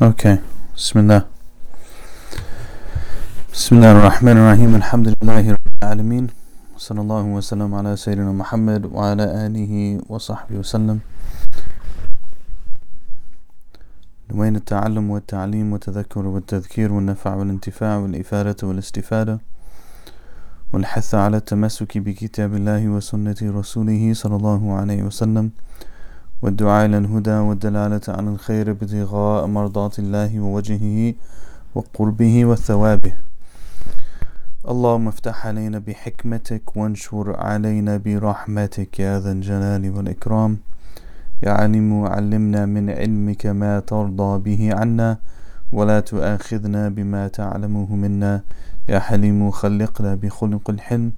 Okay, Bismillah. Bismillah ar-Rahman ar-Rahim. Alhamdulillahi Rabbil Alameen. صلى الله وسلم على سيدنا محمد وعلى آله وصحبه وسلم نوين التعلم والتعليم والتذكر والتذكير والنفع والانتفاع والإفادة والاستفادة والحث على التمسك بكتاب الله وسنة رسوله صلى الله عليه وسلم والدعاء إلى الهدى والدلالة على الخير ابتغاء مرضات الله ووجهه وقربه وثوابه. اللهم افتح علينا بحكمتك وانشر علينا برحمتك يا ذا الجلال والإكرام. يا عليم علمنا من علمك ما ترضى به عنا ولا تؤاخذنا بما تعلمه منا. يا حليم خلقنا بخلق الحلم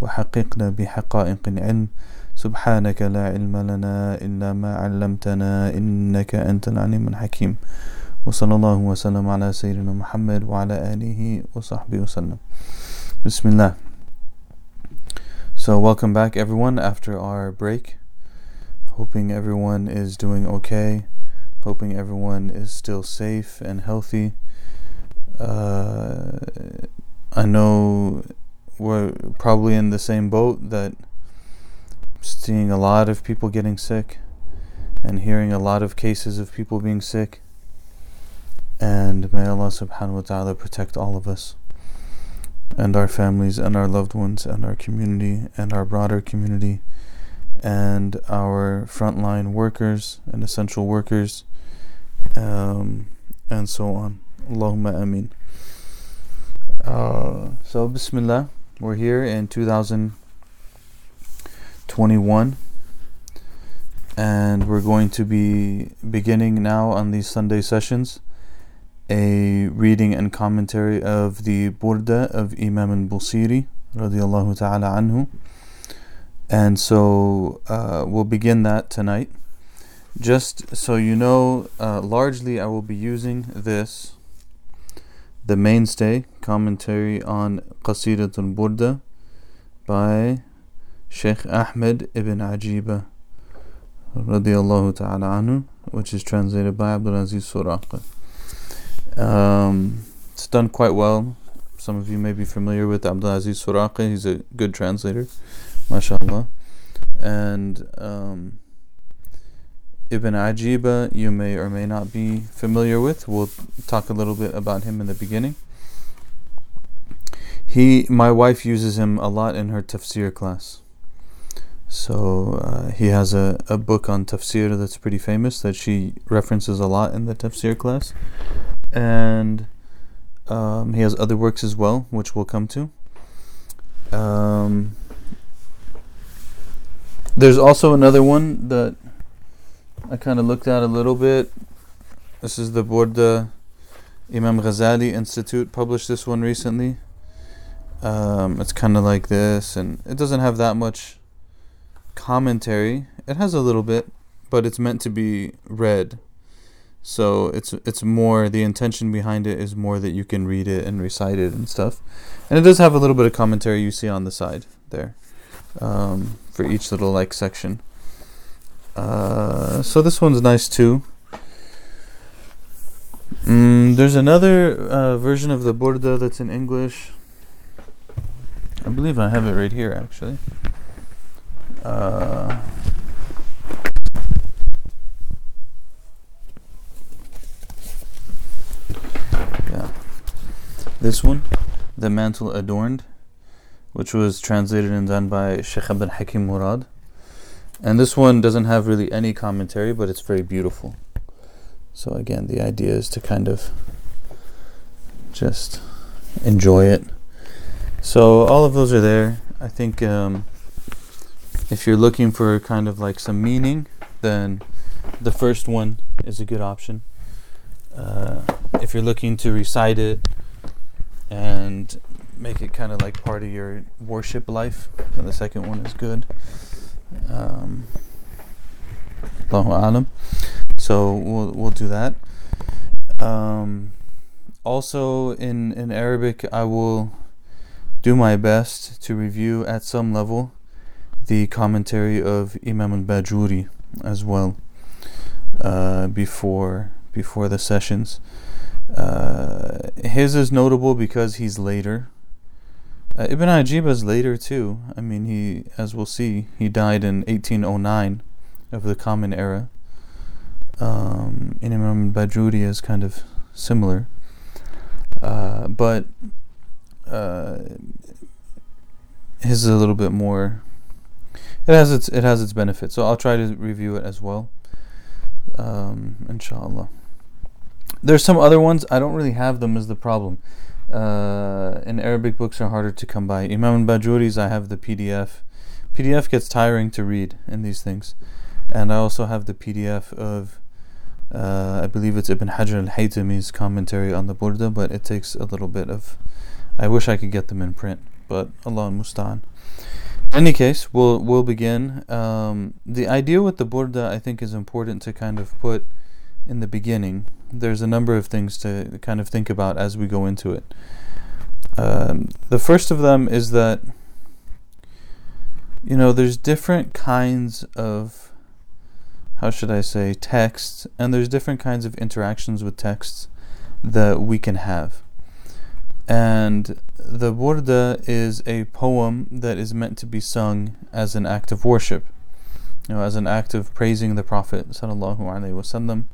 وحققنا بحقائق العلم. سبحانك لا علم لنا إلا ما علمتنا إنك أنت العليم الحكيم وصلى الله وسلم على سيدنا محمد وعلى آله وصحبه وسلم Bismillah. So, welcome back, everyone, after our break. Hoping everyone is doing okay. Hoping everyone is still safe and healthy. Uh, I know we're probably in the same boat that seeing a lot of people getting sick and hearing a lot of cases of people being sick. And may Allah subhanahu wa ta'ala protect all of us and our families and our loved ones and our community and our broader community and our frontline workers and essential workers um, and so on. Allahumma ameen. Uh, so, Bismillah, we're here in 2021 and we're going to be beginning now on these Sunday sessions a reading and commentary of the Burda of Imam al-Busiri radiallahu ta'ala anhu. And so uh, we'll begin that tonight. Just so you know uh, largely I will be using this the mainstay commentary on Qasidat al-Burda by Sheikh Ahmed ibn Ajiba radiallahu ta'ala anhu which is translated by Abdul Aziz Suraqa um, it's done quite well. Some of you may be familiar with Abdulaziz Suraqi. He's a good translator, mashallah. And um, Ibn Ajiba, you may or may not be familiar with. We'll talk a little bit about him in the beginning. He, my wife uses him a lot in her tafsir class. So uh, he has a, a book on tafsir that's pretty famous that she references a lot in the tafsir class and um, he has other works as well, which we'll come to. Um, there's also another one that I kind of looked at a little bit. This is the Burda Imam Ghazali Institute published this one recently. Um, it's kind of like this, and it doesn't have that much commentary. It has a little bit, but it's meant to be read so it's it's more the intention behind it is more that you can read it and recite it and stuff, and it does have a little bit of commentary you see on the side there, um, for each little like section. Uh, so this one's nice too. Mm, there's another uh, version of the Burda that's in English. I believe I have it right here actually. Uh, This one, The Mantle Adorned, which was translated and done by Sheikh Abdul Hakim Murad. And this one doesn't have really any commentary, but it's very beautiful. So, again, the idea is to kind of just enjoy it. So, all of those are there. I think um, if you're looking for kind of like some meaning, then the first one is a good option. Uh, if you're looking to recite it, and make it kind of like part of your worship life. then the second one is good. Um. So we'll we'll do that. Um, also in in Arabic, I will do my best to review at some level the commentary of Imam al-Bajuri as well uh, before before the sessions. Uh, his is notable because he's later. Uh, Ibn Ajiba is later too. I mean, he, as we'll see, he died in 1809 of the Common Era. Um, and Imam Bajuri is kind of similar. Uh, but uh, his is a little bit more. It has its it has its benefits, so I'll try to review it as well. Um, inshallah. There's some other ones I don't really have them is the problem. Uh, in Arabic books are harder to come by. Imam Bajuri's I have the PDF. PDF gets tiring to read in these things, and I also have the PDF of uh, I believe it's Ibn Hajar al Haytami's commentary on the Burda, but it takes a little bit of. I wish I could get them in print, but Allah musta'an. Any case, we'll we'll begin. Um, the idea with the Burda, I think, is important to kind of put in the beginning. There's a number of things to kind of think about as we go into it. Um, the first of them is that you know there's different kinds of how should I say, texts, and there's different kinds of interactions with texts that we can have. And the Burda is a poem that is meant to be sung as an act of worship, you know, as an act of praising the Prophet wasallam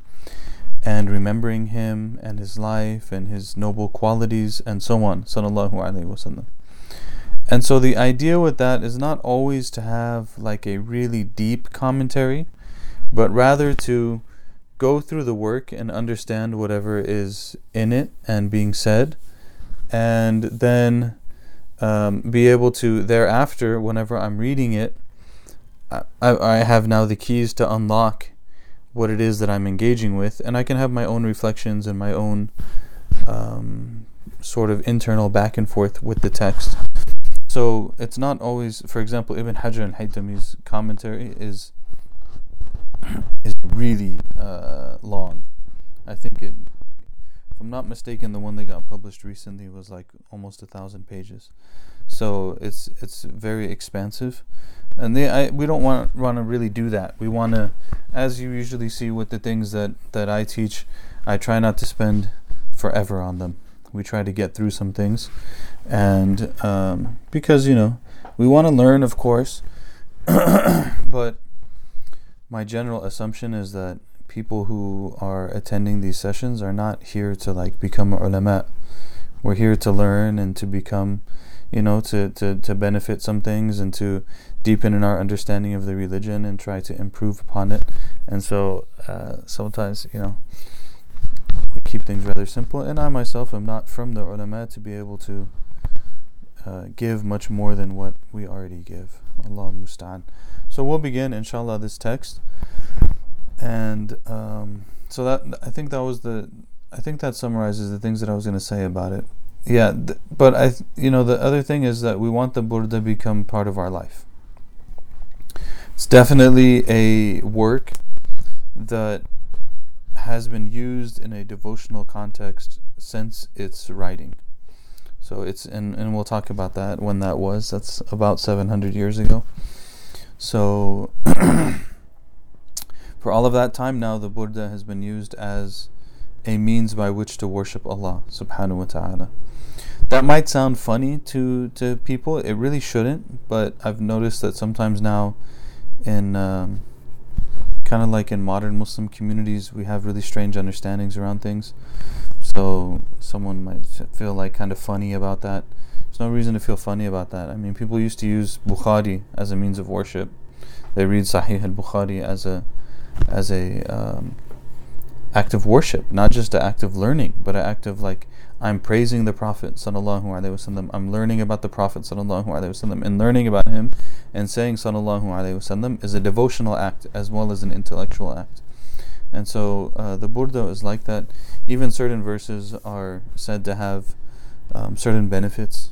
and remembering him and his life and his noble qualities and so on wasallam. And so the idea with that is not always to have like a really deep commentary but rather to go through the work and understand whatever is in it and being said, and then um, be able to thereafter, whenever I'm reading it, I, I have now the keys to unlock what it is that I'm engaging with, and I can have my own reflections and my own um, sort of internal back and forth with the text. So it's not always, for example, Ibn Hajar al Haytami's commentary is is really uh, long. I think it, if I'm not mistaken, the one that got published recently was like almost a thousand pages. So it's it's very expansive, and they I, we don't want want to really do that. We want to, as you usually see with the things that that I teach, I try not to spend forever on them. We try to get through some things, and um, because you know we want to learn, of course, but my general assumption is that people who are attending these sessions are not here to like become ulama. We're here to learn and to become, you know, to, to, to benefit some things and to deepen in our understanding of the religion and try to improve upon it. And so uh, sometimes, you know, we keep things rather simple. And I myself am not from the ulama to be able to uh, give much more than what we already give. Allah musta'an. So we'll begin, inshallah, this text, and um, so that I think that was the I think that summarizes the things that I was going to say about it. Yeah, th- but I, th- you know, the other thing is that we want the Burda to become part of our life. It's definitely a work that has been used in a devotional context since its writing. So it's and and we'll talk about that when that was. That's about 700 years ago. So, for all of that time now, the Burda has been used as a means by which to worship Allah subhanahu wa ta'ala. That might sound funny to, to people, it really shouldn't, but I've noticed that sometimes now, in um, kind of like in modern Muslim communities, we have really strange understandings around things. So, someone might feel like kind of funny about that. There's no reason to feel funny about that. I mean, people used to use Bukhari as a means of worship. They read Sahih al-Bukhari as a as a um, act of worship, not just an act of learning, but an act of like I'm praising the Prophet sallallahu alaihi wasallam. I'm learning about the Prophet sallallahu alaihi wasallam, and learning about him and saying sallallahu alaihi wasallam is a devotional act as well as an intellectual act. And so uh, the Burda is like that. Even certain verses are said to have um, certain benefits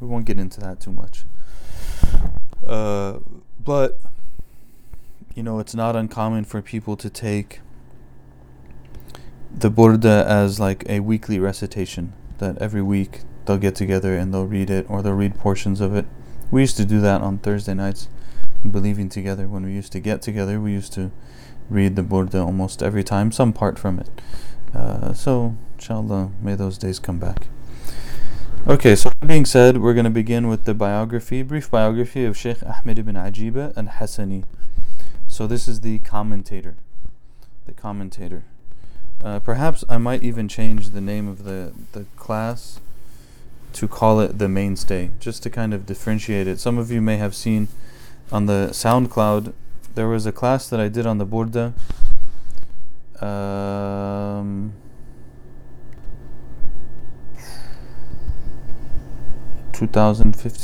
we won't get into that too much. Uh, but you know, it's not uncommon for people to take the Burda as like a weekly recitation that every week they'll get together and they'll read it or they'll read portions of it. We used to do that on Thursday nights, believing together. When we used to get together, we used to read the Burda almost every time, some part from it. Uh, so, inshallah, may those days come back. Okay, so that being said, we're going to begin with the biography, brief biography of Sheikh Ahmed ibn Ajiba and Hassani. So, this is the commentator. The commentator. Uh, perhaps I might even change the name of the, the class to call it the mainstay, just to kind of differentiate it. Some of you may have seen on the SoundCloud, there was a class that I did on the Burda. Um,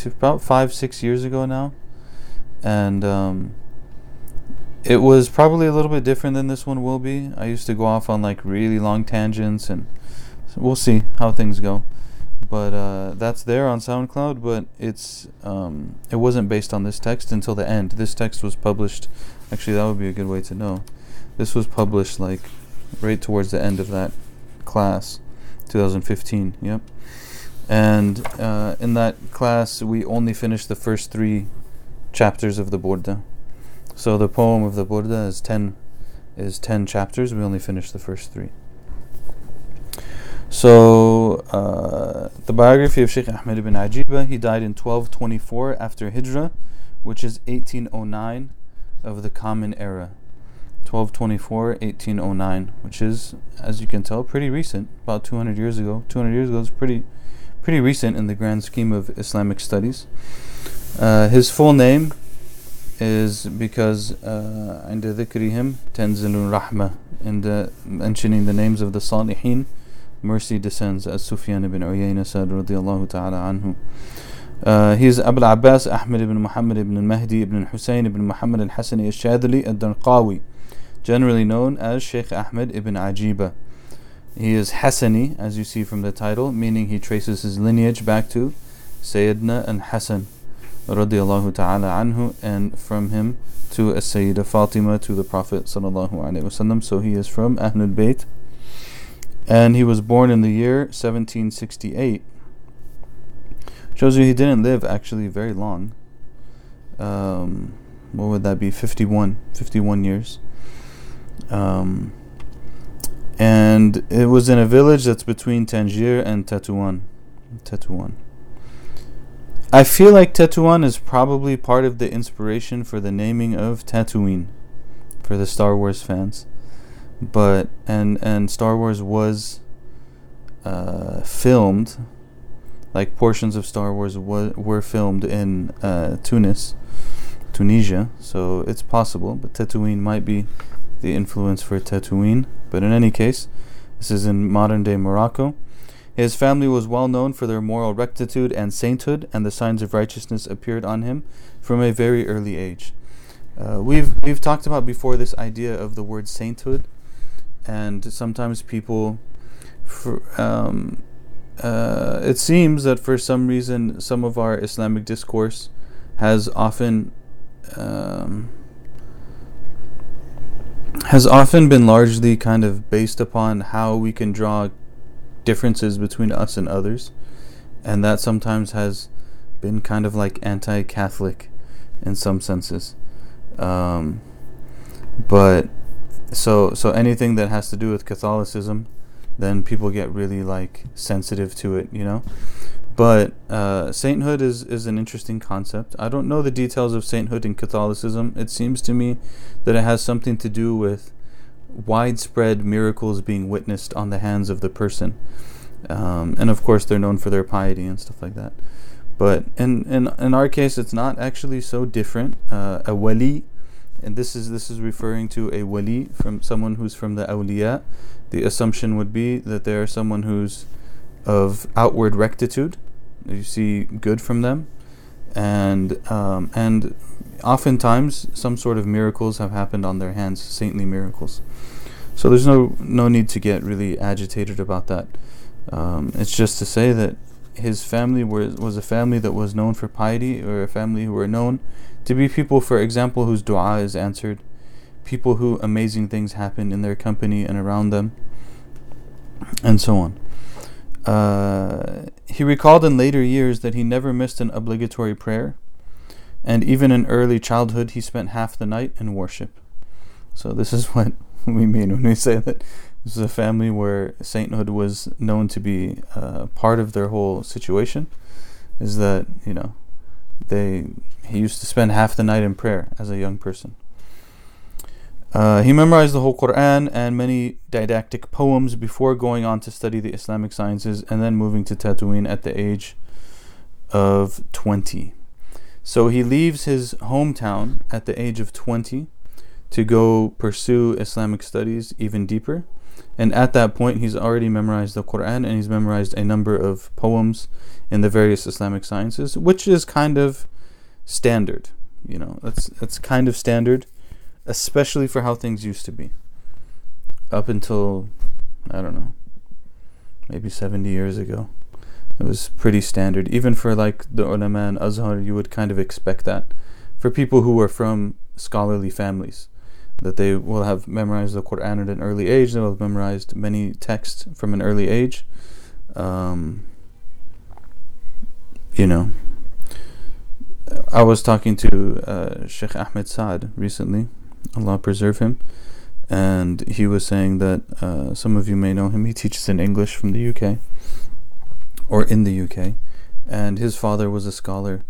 about five, six years ago now, and um, it was probably a little bit different than this one will be. I used to go off on like really long tangents, and we'll see how things go but uh, that's there on SoundCloud. But it's um, it wasn't based on this text until the end. This text was published. Actually, that would be a good way to know. This was published like right towards the end of that class, 2015. Yep. And uh, in that class, we only finished the first three chapters of the Burda. So the poem of the Burda is ten is ten chapters. We only finished the first three. So, uh, the biography of Sheikh Ahmed ibn Ajiba, he died in 1224 after Hijrah, which is 1809 of the Common Era. 1224, 1809, which is, as you can tell, pretty recent, about 200 years ago. 200 years ago is pretty, pretty recent in the grand scheme of Islamic studies. Uh, his full name is because uh, عند ذكرهم تنزل الرحمة and mentioning the names of the Salihin mercy descends as Sufyan ibn Uyayna said radiallahu ta'ala anhu. Uh, he is Abu Abbas Ahmed ibn Muhammad ibn Mahdi ibn Hussein ibn Muhammad al-Hasani al-Shadili al-Darqawi, generally known as Sheikh Ahmed ibn Ajiba. He is Hassani, as you see from the title, meaning he traces his lineage back to Sayyidina al-Hasan radiallahu ta'ala anhu and from him to As-Sayyida Fatima to the Prophet sallallahu alaihi wasallam. So he is from Ahlul Bayt and he was born in the year 1768. Shows you he didn't live actually very long. Um, what would that be? 51, 51 years. Um, and it was in a village that's between Tangier and Tetuan. Tetuan. I feel like Tetuan is probably part of the inspiration for the naming of Tetuan for the Star Wars fans but and and Star Wars was uh, filmed, like portions of Star Wars wa- were filmed in uh, Tunis, Tunisia. So it's possible, but Tatooine might be the influence for Tatooine. But in any case, this is in modern day Morocco. His family was well known for their moral rectitude and sainthood, and the signs of righteousness appeared on him from a very early age. Uh, we've we've talked about before this idea of the word sainthood and sometimes people for, um, uh, it seems that for some reason some of our Islamic discourse has often um, has often been largely kind of based upon how we can draw differences between us and others, and that sometimes has been kind of like anti-Catholic in some senses. Um, but so so anything that has to do with Catholicism, then people get really like sensitive to it, you know. But uh, sainthood is is an interesting concept. I don't know the details of sainthood in Catholicism. It seems to me that it has something to do with widespread miracles being witnessed on the hands of the person, um, and of course they're known for their piety and stuff like that. But in in in our case, it's not actually so different. Uh, a wali and this is this is referring to a wali from someone who's from the awliya. The assumption would be that they are someone who's of outward rectitude. You see good from them, and um, and oftentimes some sort of miracles have happened on their hands, saintly miracles. So there's no no need to get really agitated about that. Um, it's just to say that his family was was a family that was known for piety, or a family who were known to be people, for example, whose dua is answered, people who amazing things happen in their company and around them, and so on. Uh, he recalled in later years that he never missed an obligatory prayer, and even in early childhood, he spent half the night in worship. So this is what we mean when we say that this is a family where sainthood was known to be uh, part of their whole situation. Is that you know they he used to spend half the night in prayer as a young person. Uh, he memorized the whole Quran and many didactic poems before going on to study the Islamic sciences and then moving to Tetuan at the age of 20. So he leaves his hometown at the age of 20 to go pursue Islamic studies even deeper. And at that point, he's already memorized the Quran and he's memorized a number of poems in the various Islamic sciences, which is kind of standard. You know, that's that's kind of standard, especially for how things used to be. Up until I don't know, maybe 70 years ago. It was pretty standard. Even for like the ulama and Azhar, you would kind of expect that. For people who are from scholarly families, that they will have memorized the Quran at an early age, they will have memorized many texts from an early age. Um, you know, I was talking to uh, Sheikh Ahmed Saad recently, Allah preserve him, and he was saying that uh, some of you may know him. He teaches in English from the UK, or in the UK, and his father was a scholar,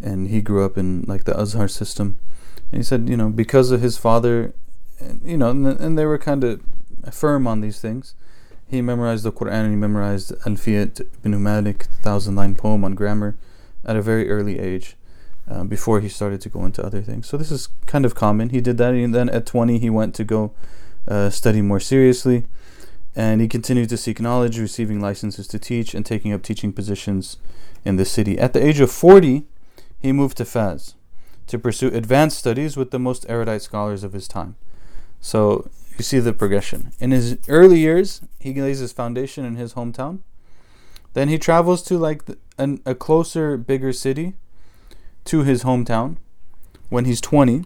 and he grew up in like the Azhar system. And he said, you know, because of his father, you know, and, and they were kind of firm on these things. He memorized the Quran and he memorized Alfiyat ibn Malik, thousand line poem on grammar, at a very early age. Uh, before he started to go into other things. So this is kind of common. He did that, and then at 20 he went to go uh, study more seriously, and he continued to seek knowledge, receiving licenses to teach and taking up teaching positions in the city. At the age of 40, he moved to Fez to pursue advanced studies with the most erudite scholars of his time. So you see the progression. In his early years, he lays his foundation in his hometown. Then he travels to like the, an, a closer, bigger city to his hometown when he's 20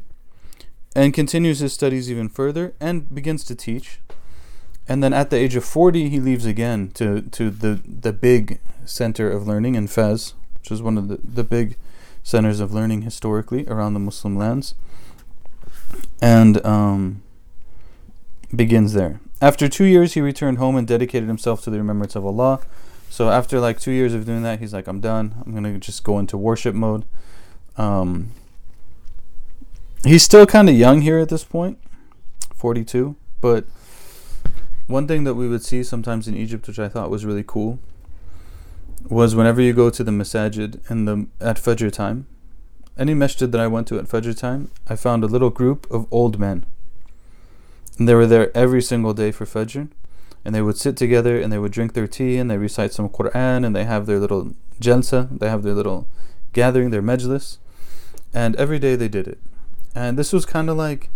and continues his studies even further and begins to teach. And then at the age of 40, he leaves again to, to the, the big center of learning in Fez, which is one of the, the big centers of learning historically around the Muslim lands, and um, begins there. After two years, he returned home and dedicated himself to the remembrance of Allah. So after like two years of doing that, he's like, I'm done. I'm to just go into worship mode. Um, he's still kind of young here at this point, 42. But one thing that we would see sometimes in Egypt, which I thought was really cool, was whenever you go to the masajid in the at Fajr time, any masjid that I went to at Fajr time, I found a little group of old men. And they were there every single day for Fajr. And they would sit together and they would drink their tea and they recite some Quran and they have their little jalsa, they have their little gathering, their majlis and every day they did it and this was kind of like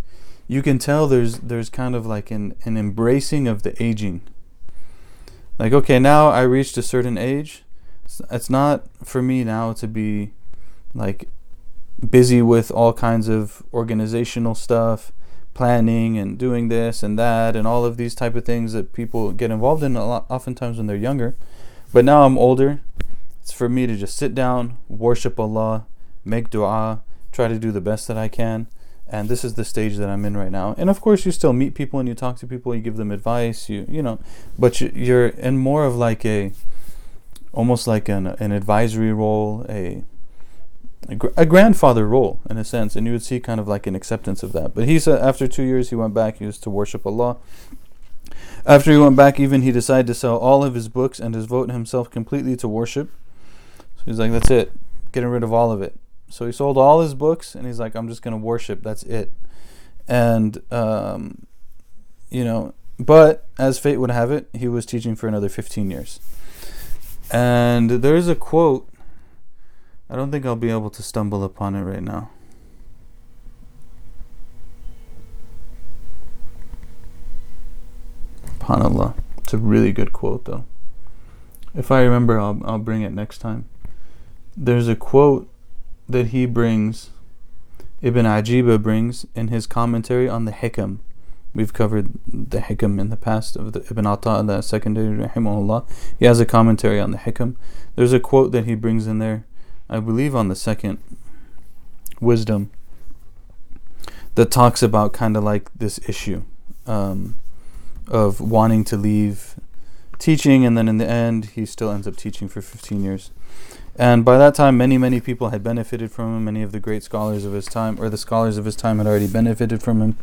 you can tell there's there's kind of like an, an embracing of the aging. Like okay now i reached a certain age. It's not for me now to be like busy with all kinds of organizational stuff planning and doing this and that and all of these type of things that people get involved in a lot oftentimes when they're younger. But now i'm older. It's for me to just sit down worship allah make dua try to do the best that I can. And this is the stage that I'm in right now. And of course, you still meet people and you talk to people, you give them advice, you you know, but you're in more of like a, almost like an an advisory role, a a grandfather role in a sense, and you would see kind of like an acceptance of that. But he's after two years he went back, he was to worship Allah. After he went back, even he decided to sell all of his books and devote himself completely to worship. So he's like, that's it, getting rid of all of it. So he sold all his books and he's like, I'm just going to worship. That's it. And, um, you know, but as fate would have it, he was teaching for another 15 years. And there's a quote. I don't think I'll be able to stumble upon it right now. SubhanAllah. It's a really good quote, though. If I remember, I'll, I'll bring it next time. There's a quote that he brings, Ibn Ajiba brings in his commentary on the Hikam. We've covered the Hikam in the past of the Ibn Atta, as-Sakandari rahimahullah. He has a commentary on the Hikam. There's a quote that he brings in there, I believe on the second wisdom, that talks about kind of like this issue um, of wanting to leave teaching, and then in the end, he still ends up teaching for 15 years. And by that time, many, many people had benefited from him. Many of the great scholars of his time, or the scholars of his time, had already benefited from him.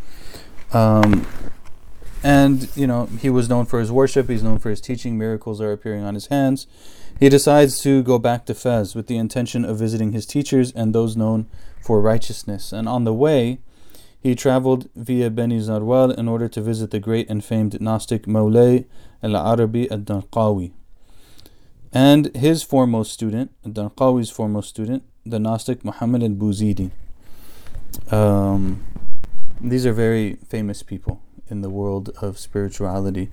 Um, and, you know, he was known for his worship, he's known for his teaching, miracles are appearing on his hands. He decides to go back to Fez with the intention of visiting his teachers and those known for righteousness. And on the way, he traveled via Beni Zarwal in order to visit the great and famed Gnostic Mawlay al Arabi al Darqawi. And his foremost student, Darqawi's foremost student, the Gnostic Muhammad al Buzidi. Um, these are very famous people in the world of spirituality.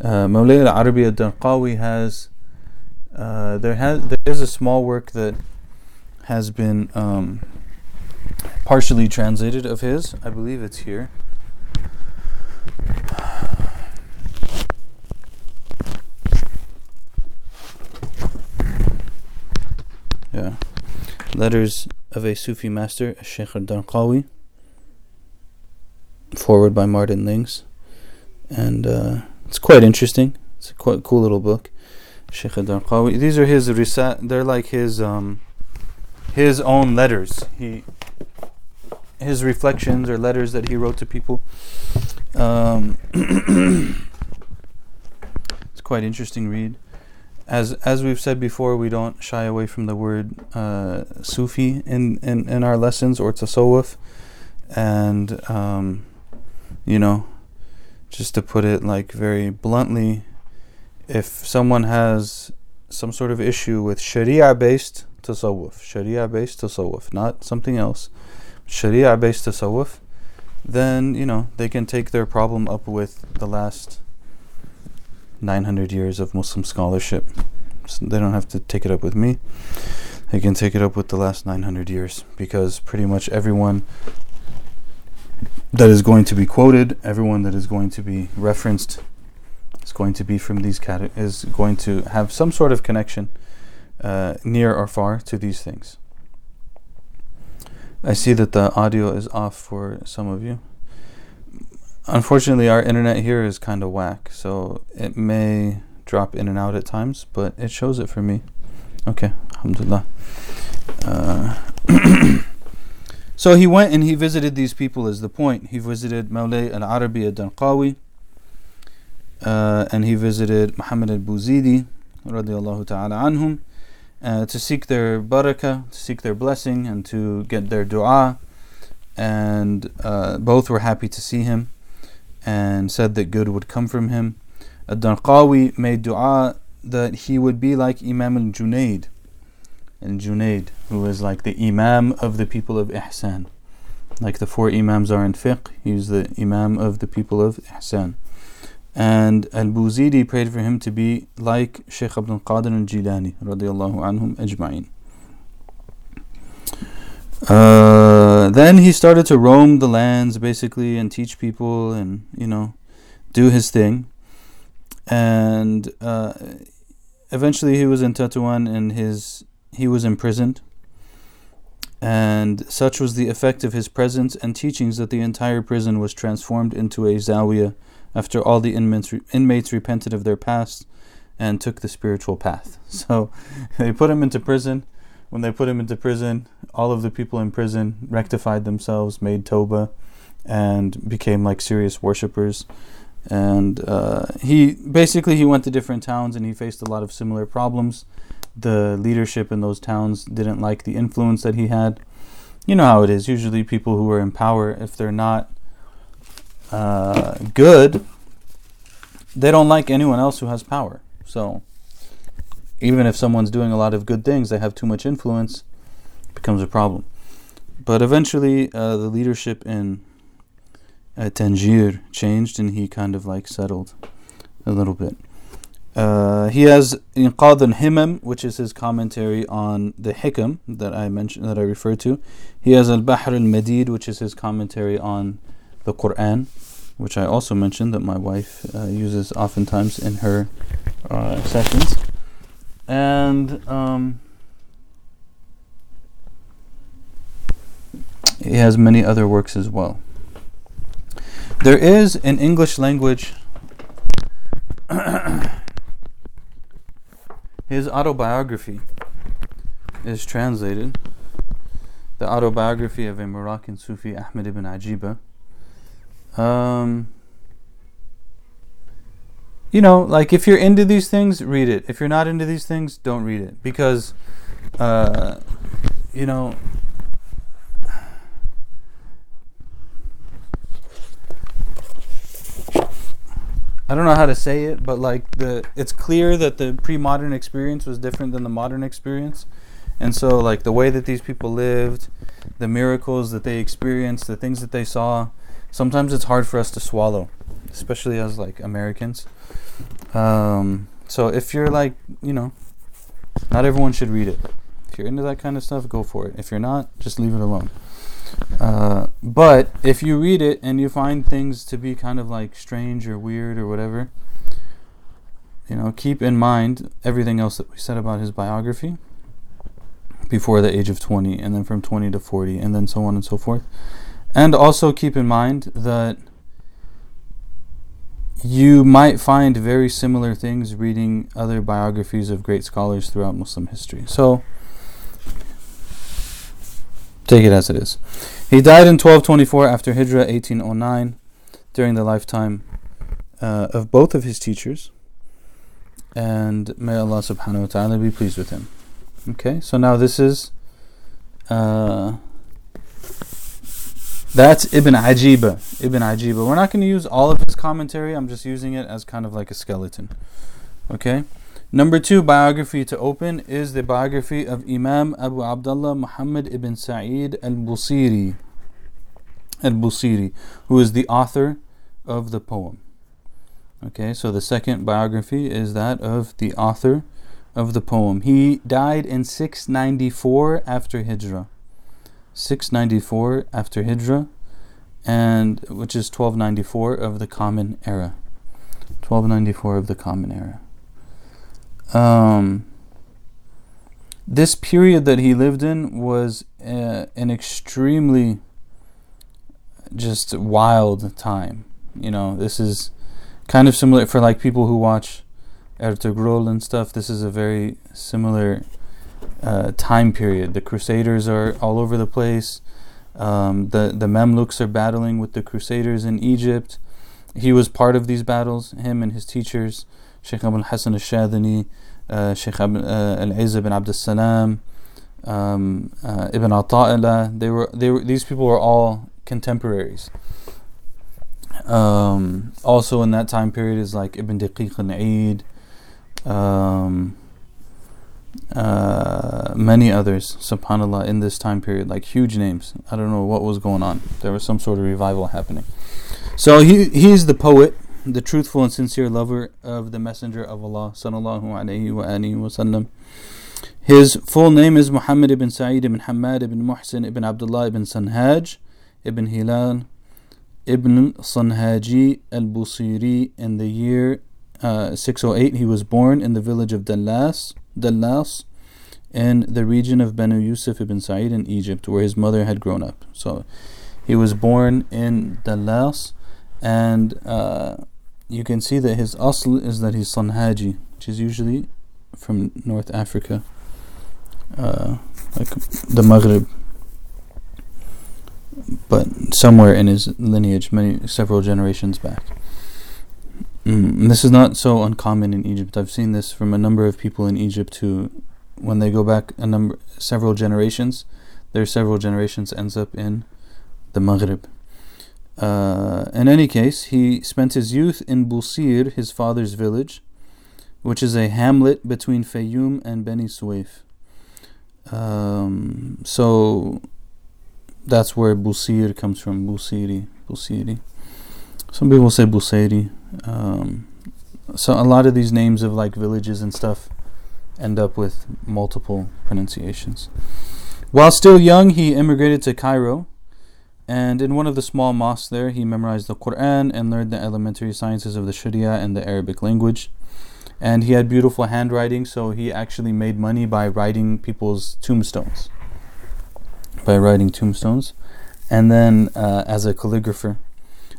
Uh, Mawlay al Arabi al has uh, there has there is a small work that has been um, partially translated of his. I believe it's here. Yeah. Letters of a Sufi master, Sheikh al-Darqawi. Foreword by Martin Lings. And uh, it's quite interesting. It's a quite cool little book. Sheikh al-Darqawi. These are his risa- they're like his um, his own letters. He his reflections or letters that he wrote to people. Um, it's quite interesting read. As as we've said before, we don't shy away from the word uh, Sufi in, in, in our lessons or tasawwuf, and um, you know, just to put it like very bluntly, if someone has some sort of issue with Sharia based tasawwuf, Sharia based tasawwuf, not something else, Sharia based tasawwuf, then, you know, they can take their problem up with the last 900 years of Muslim scholarship. So they don't have to take it up with me. They can take it up with the last 900 years because pretty much everyone that is going to be quoted, everyone that is going to be referenced is going to be from these cate- is going to have some sort of connection uh, near or far to these things. I see that the audio is off for some of you. Unfortunately, our internet here is kind of whack, so it may drop in and out at times, but it shows it for me. Okay, alhamdulillah. Uh, so he went and he visited these people, is the point. He visited Mawlay al Arabi al Darqawi, uh, and he visited Muhammad al Buzidi, radiallahu ta'ala anhum, uh, to seek their barakah, to seek their blessing, and to get their dua. And uh, both were happy to see him and said that good would come from him. Ad-Darqawi made dua that he would be like Imam al-Junaid. And Junaid, who is like the Imam of the people of Ihsan. Like the four Imams are in fiqh, he's the Imam of the people of Ihsan. And Al-Buzidi prayed for him to be like Shaykh Abdul Qadir al-Jilani radiallahu anhum ajma'in. Uh, then he started to roam the lands basically and teach people and you know do his thing. And uh, eventually he was in Tetuan and his he was imprisoned. And such was the effect of his presence and teachings that the entire prison was transformed into a zawiya after all the inmates, inmates repented of their past and took the spiritual path. So they put him into prison. When they put him into prison, all of the people in prison rectified themselves, made toba, and became like serious worshippers. And uh, he basically he went to different towns and he faced a lot of similar problems. The leadership in those towns didn't like the influence that he had. You know how it is. Usually, people who are in power, if they're not uh, good, they don't like anyone else who has power. So even if someone's doing a lot of good things, they have too much influence, becomes a problem. But eventually, uh, the leadership in uh, Tangier changed, and he kind of like settled a little bit. Uh, he has Iqaz al-Himam, which is his commentary on the Hikam that I mentioned, that I referred to. He has Al-Bahr al-Madid, which is his commentary on the Quran, which I also mentioned that my wife uh, uses oftentimes in her uh, sessions and um, he has many other works as well. There is an English language. his autobiography is translated. The autobiography of a Moroccan Sufi, Ahmed ibn Ajiba. Um, you know, like if you're into these things, read it. If you're not into these things, don't read it because, uh, you know, I don't know how to say it, but like the it's clear that the pre-modern experience was different than the modern experience. And so like the way that these people lived, the miracles that they experienced, the things that they saw, sometimes it's hard for us to swallow, especially as like Americans. Um, so if you're like, you know, not everyone should read it. If you're into that kind of stuff, go for it. If you're not, just leave it alone. Uh, but if you read it and you find things to be kind of like strange or weird or whatever, you know, keep in mind everything else that we said about his biography before the age of 20, and then from 20 to 40, and then so on and so forth. And also keep in mind that you might find very similar things reading other biographies of great scholars throughout Muslim history. So, Take it as it is. He died in 1224 after Hijrah 1809 during the lifetime uh, of both of his teachers. And may Allah subhanahu wa ta'ala be pleased with him. Okay, so now this is. Uh, that's Ibn Ajiba. Ibn Ajiba. We're not going to use all of his commentary, I'm just using it as kind of like a skeleton. Okay? Number two biography to open is the biography of Imam Abu Abdullah Muhammad ibn Sa'id al Busiri, al Busiri, who is the author of the poem. Okay, so the second biography is that of the author of the poem. He died in 694 after Hijrah. 694 after Hijrah, and which is 1294 of the Common Era. 1294 of the Common Era um, this period that he lived in was uh, an extremely just wild time. You know, this is kind of similar for like people who watch Ertugrul and stuff. This is a very similar uh, time period. The Crusaders are all over the place. Um, the the Mamluks are battling with the Crusaders in Egypt. He was part of these battles. Him and his teachers. Sheikh Abul Hassan al-Shadhili, uh, Sheikh uh, Al-Izz ibn Abd salam um, uh, Ibn Ata'illah, they were, they were, these people were all contemporaries. Um, also in that time period is like Ibn Daqiq al-Eid, um, uh, many others, subhanAllah, in this time period, like huge names. I don't know what was going on. There was some sort of revival happening. So he he's the poet the truthful and sincere lover of the Messenger of Allah sallallahu alaihi wasallam. His full name is Muhammad ibn Sa'id ibn Hamad ibn Muhsin ibn Abdullah ibn Sanhaj ibn Hilal ibn Sanhaji al-Busiri in the year uh, 608 he was born in the village of Dalas Dalas in the region of Banu Yusuf ibn Sa'id in Egypt where his mother had grown up so he was born in Dalas and uh, you can see that his asl is that he's Sanhaji, which is usually from North Africa, uh, like the Maghrib, but somewhere in his lineage, many several generations back. Mm, this is not so uncommon in Egypt. I've seen this from a number of people in Egypt who, when they go back a number several generations, their several generations ends up in the Maghrib. Uh, in any case, he spent his youth in Busir, his father's village, which is a hamlet between Fayoum and Beni Suef. Um, so that's where Busir comes from, Busiri, Busiri. Some people say Busairi. Um, so a lot of these names of like villages and stuff end up with multiple pronunciations. While still young, he immigrated to Cairo and in one of the small mosques there, he memorized the Quran and learned the elementary sciences of the Sharia and the Arabic language. And he had beautiful handwriting, so he actually made money by writing people's tombstones. By writing tombstones. And then uh, as a calligrapher.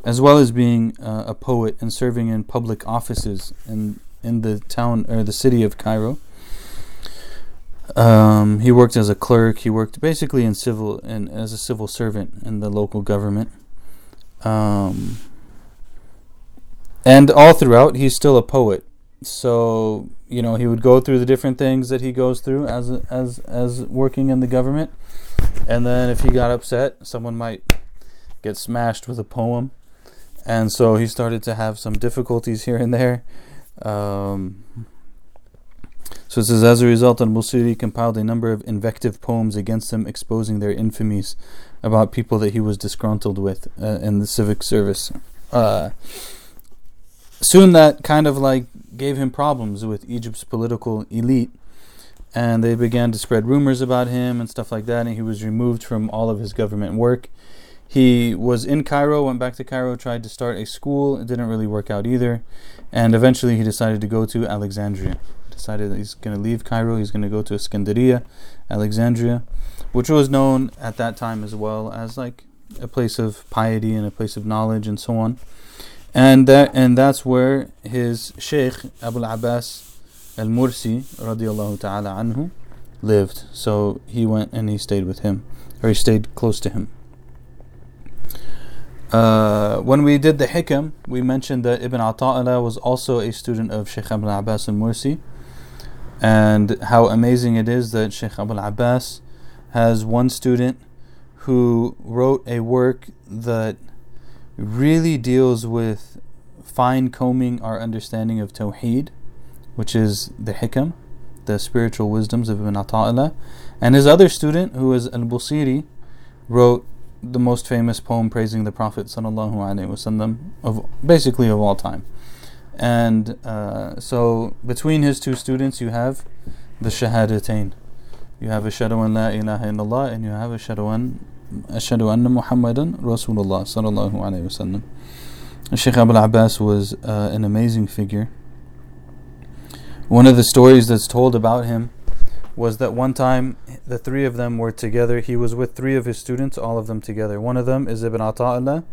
as well as being uh, a poet and serving in public offices in in the town or the city of Cairo. Um, he worked as a clerk. He worked basically in civil and as a civil servant in the local government. Um, and all throughout, he's still a poet. So you know, he would go through the different things that he goes through as as as working in the government, and then if he got upset, someone might get smashed with a poem, and so he started to have some difficulties here and there. Um, so it says, as a result, al-Busiri compiled a number of invective poems against them, exposing their infamies about people that he was disgruntled with uh, in the civic service. Uh, soon that kind of like gave him problems with Egypt's political elite, and they began to spread rumors about him and stuff like that, and he was removed from all of his government work. He was in Cairo, went back to Cairo, tried to start a school. It didn't really work out either. And eventually he decided to go to Alexandria. Decided he's going to leave Cairo, he's going to go to Iskandaria, Alexandria, which was known at that time as well as like a place of piety and a place of knowledge and so on. And that and that's where his Sheikh Abu Abbas al Mursi radiallahu ta'ala anhu lived. So he went and he stayed with him, or he stayed close to him. Uh, when we did the Hikam, we mentioned that Ibn Ata'illah was also a student of Sheikh Abul Abbas al Mursi, and how amazing it is that Sheikh Abul Abbas has one student who wrote a work that really deals with fine combing our understanding of Tawheed, which is the Hikam, the spiritual wisdoms of Ibn Ata'illah. And his other student, who is Al Busiri, wrote the most famous poem praising the Prophet of basically of all time. And uh, so between his two students, you have the Shahadatain. You have Ashadu an la ilaha illallah and you have Ashadu an Ashadu anna Muhammadan Rasulullah sallallahu alaihi wasallam. Sheikh Abul Abbas was uh, an amazing figure. One of the stories that's told about him was that one time the three of them were together. He was with three of his students, all of them together. One of them is Ibn Ata'illah,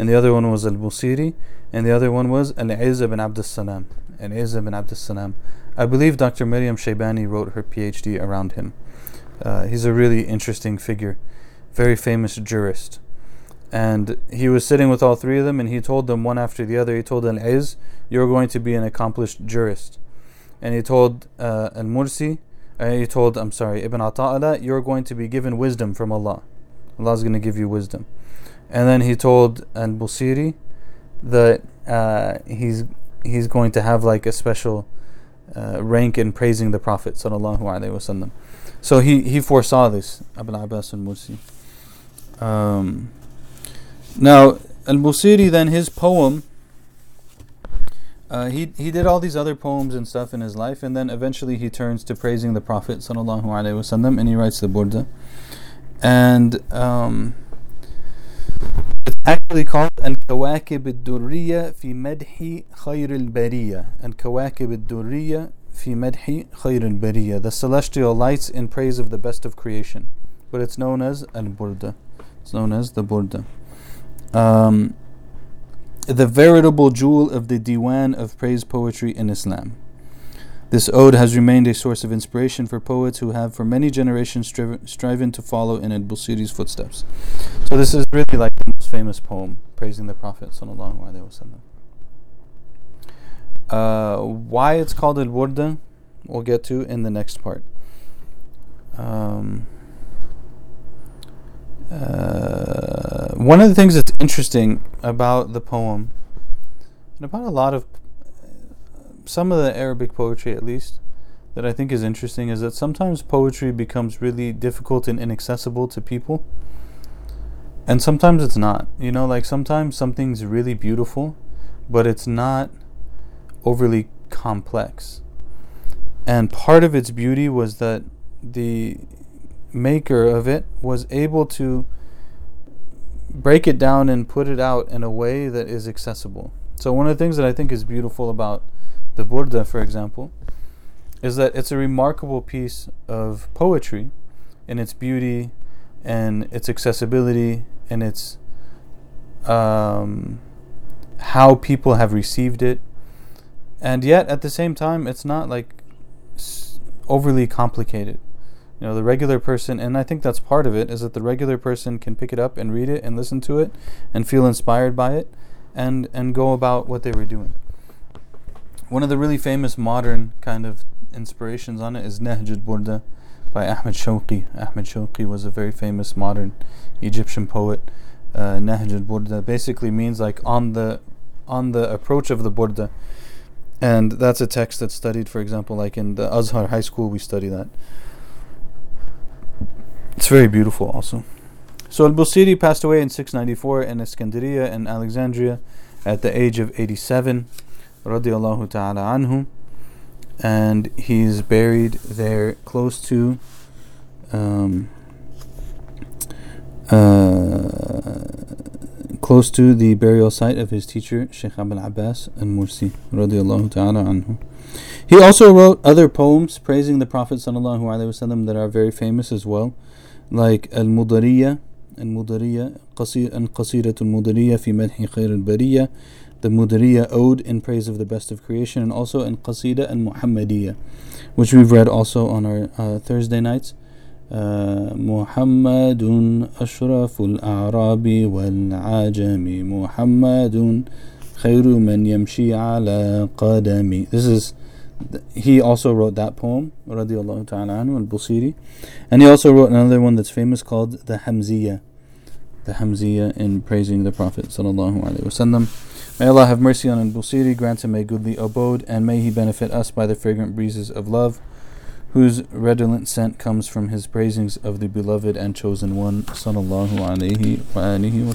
and the other one was Al Busiri, and the other one was Al Izz ibn Abdus Salam. Al Izz ibn Abdus Salam. I believe Dr. Miriam Shaybani wrote her PhD around him. Uh, he's a really interesting figure, very famous jurist. And he was sitting with all three of them, and he told them one after the other. He told Al Izz, You're going to be an accomplished jurist. And he told uh, Al Mursi, uh, he told, I'm sorry, Ibn Ata'illah, you're going to be given wisdom from Allah. Allah is going to give you wisdom. And then he told Al Busiri that uh, he's he's going to have like a special uh, rank in praising the Prophet sallallahu alaihi wasallam. So he, he foresaw this, Abu Abbas al Mursi. Um, now, Al Busiri, then his poem uh, he he did all these other poems and stuff in his life, and then eventually he turns to praising the Prophet sallallahu alaihi wasallam, and he writes the Burda, and um, it's actually called Al Kawakib al Durriya fi Madhi Khair al Bariya. Al Kawakib al Durriya fi Madhi Khair al Bariya. The celestial lights in praise of the best of creation, but it's known as Al Burda. It's known as the Burda. Um, the veritable jewel of the diwan of praise poetry in Islam. This ode has remained a source of inspiration for poets who have for many generations striv- striven to follow in Al Busiri's footsteps. So this is really like famous poem praising the Prophet sallallahu alaihi wasallam. Uh, why it's called Al Burda, we'll get to in the next part. Um, uh, one of the things that's interesting about the poem, and about a lot of some of the Arabic poetry at least, that I think is interesting is that sometimes poetry becomes really difficult and inaccessible to people. And sometimes it's not. You know, like sometimes something's really beautiful, but it's not overly complex. And part of its beauty was that the maker of it was able to break it down and put it out in a way that is accessible. So one of the things that I think is beautiful about the Burda, for example, is that it's a remarkable piece of poetry in its beauty and its accessibility and its um, how people have received it, and yet at the same time, it's not like overly complicated. You know, the regular person, and I think that's part of it, is that the regular person can pick it up and read it and listen to it and feel inspired by it and, and go about what they were doing. One of the really famous modern kind of inspirations on it is Nahj al-Burda by Ahmed Shawqi. Ahmed Shawqi was a very famous modern Egyptian poet. Uh, Nahj al-Burda basically means like on the on the approach of the Burda. And that's a text that's studied, for example, like in the Azhar High School, we study that. It's very beautiful also. So Al Busiri passed away in 694 in Iskandariya in Alexandria at the age of 87, radiallahu ta'ala anhu and he's buried there close to um, uh, close to the burial site of his teacher Sheikh Abul Abbas al Mursi radiallahu ta'ala anhu. He also wrote other poems praising the Prophet sallallahu alaihi wasallam that are very famous as well, like Al Mudariya, Al Mudariya, Qasir and Qasiratul Mudariya fi Madhi Khair al Bariya, the Mudariya Ode in praise of the best of creation and also in Qasida and Muhammadiyya which we've read also on our uh, Thursday nights uh, محمد أشرف الأعراب والعجم محمد خير من يمشي على قدمي This is he also wrote that poem, radiallahu ta'ala anhu, al-Busiri. And he also wrote another one that's famous called the Hamziya. the Hamziya in praising the Prophet wasallam. May Allah have mercy on al-Busiri, grant him a goodly abode, and may he benefit us by the fragrant breezes of love, whose redolent scent comes from his praisings of the beloved and chosen one, sallallahu alaihi wa alihi wa.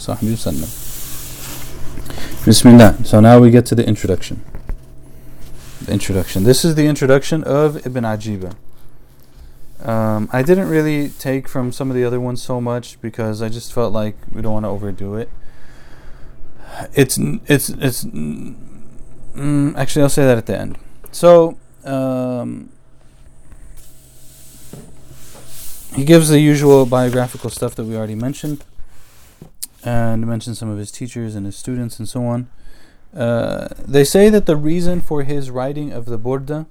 Bismillah. So now we get to the introduction the introduction. This is the introduction of Ibn Ajiba. Um, I didn't really take from some of the other ones so much because I just felt like we don't want to overdo it. It's it's it's mm, actually I'll say that at the end. So um, he gives the usual biographical stuff that we already mentioned, and mentions some of his teachers and his students and so on. Uh, they say that the reason for his writing of the Burda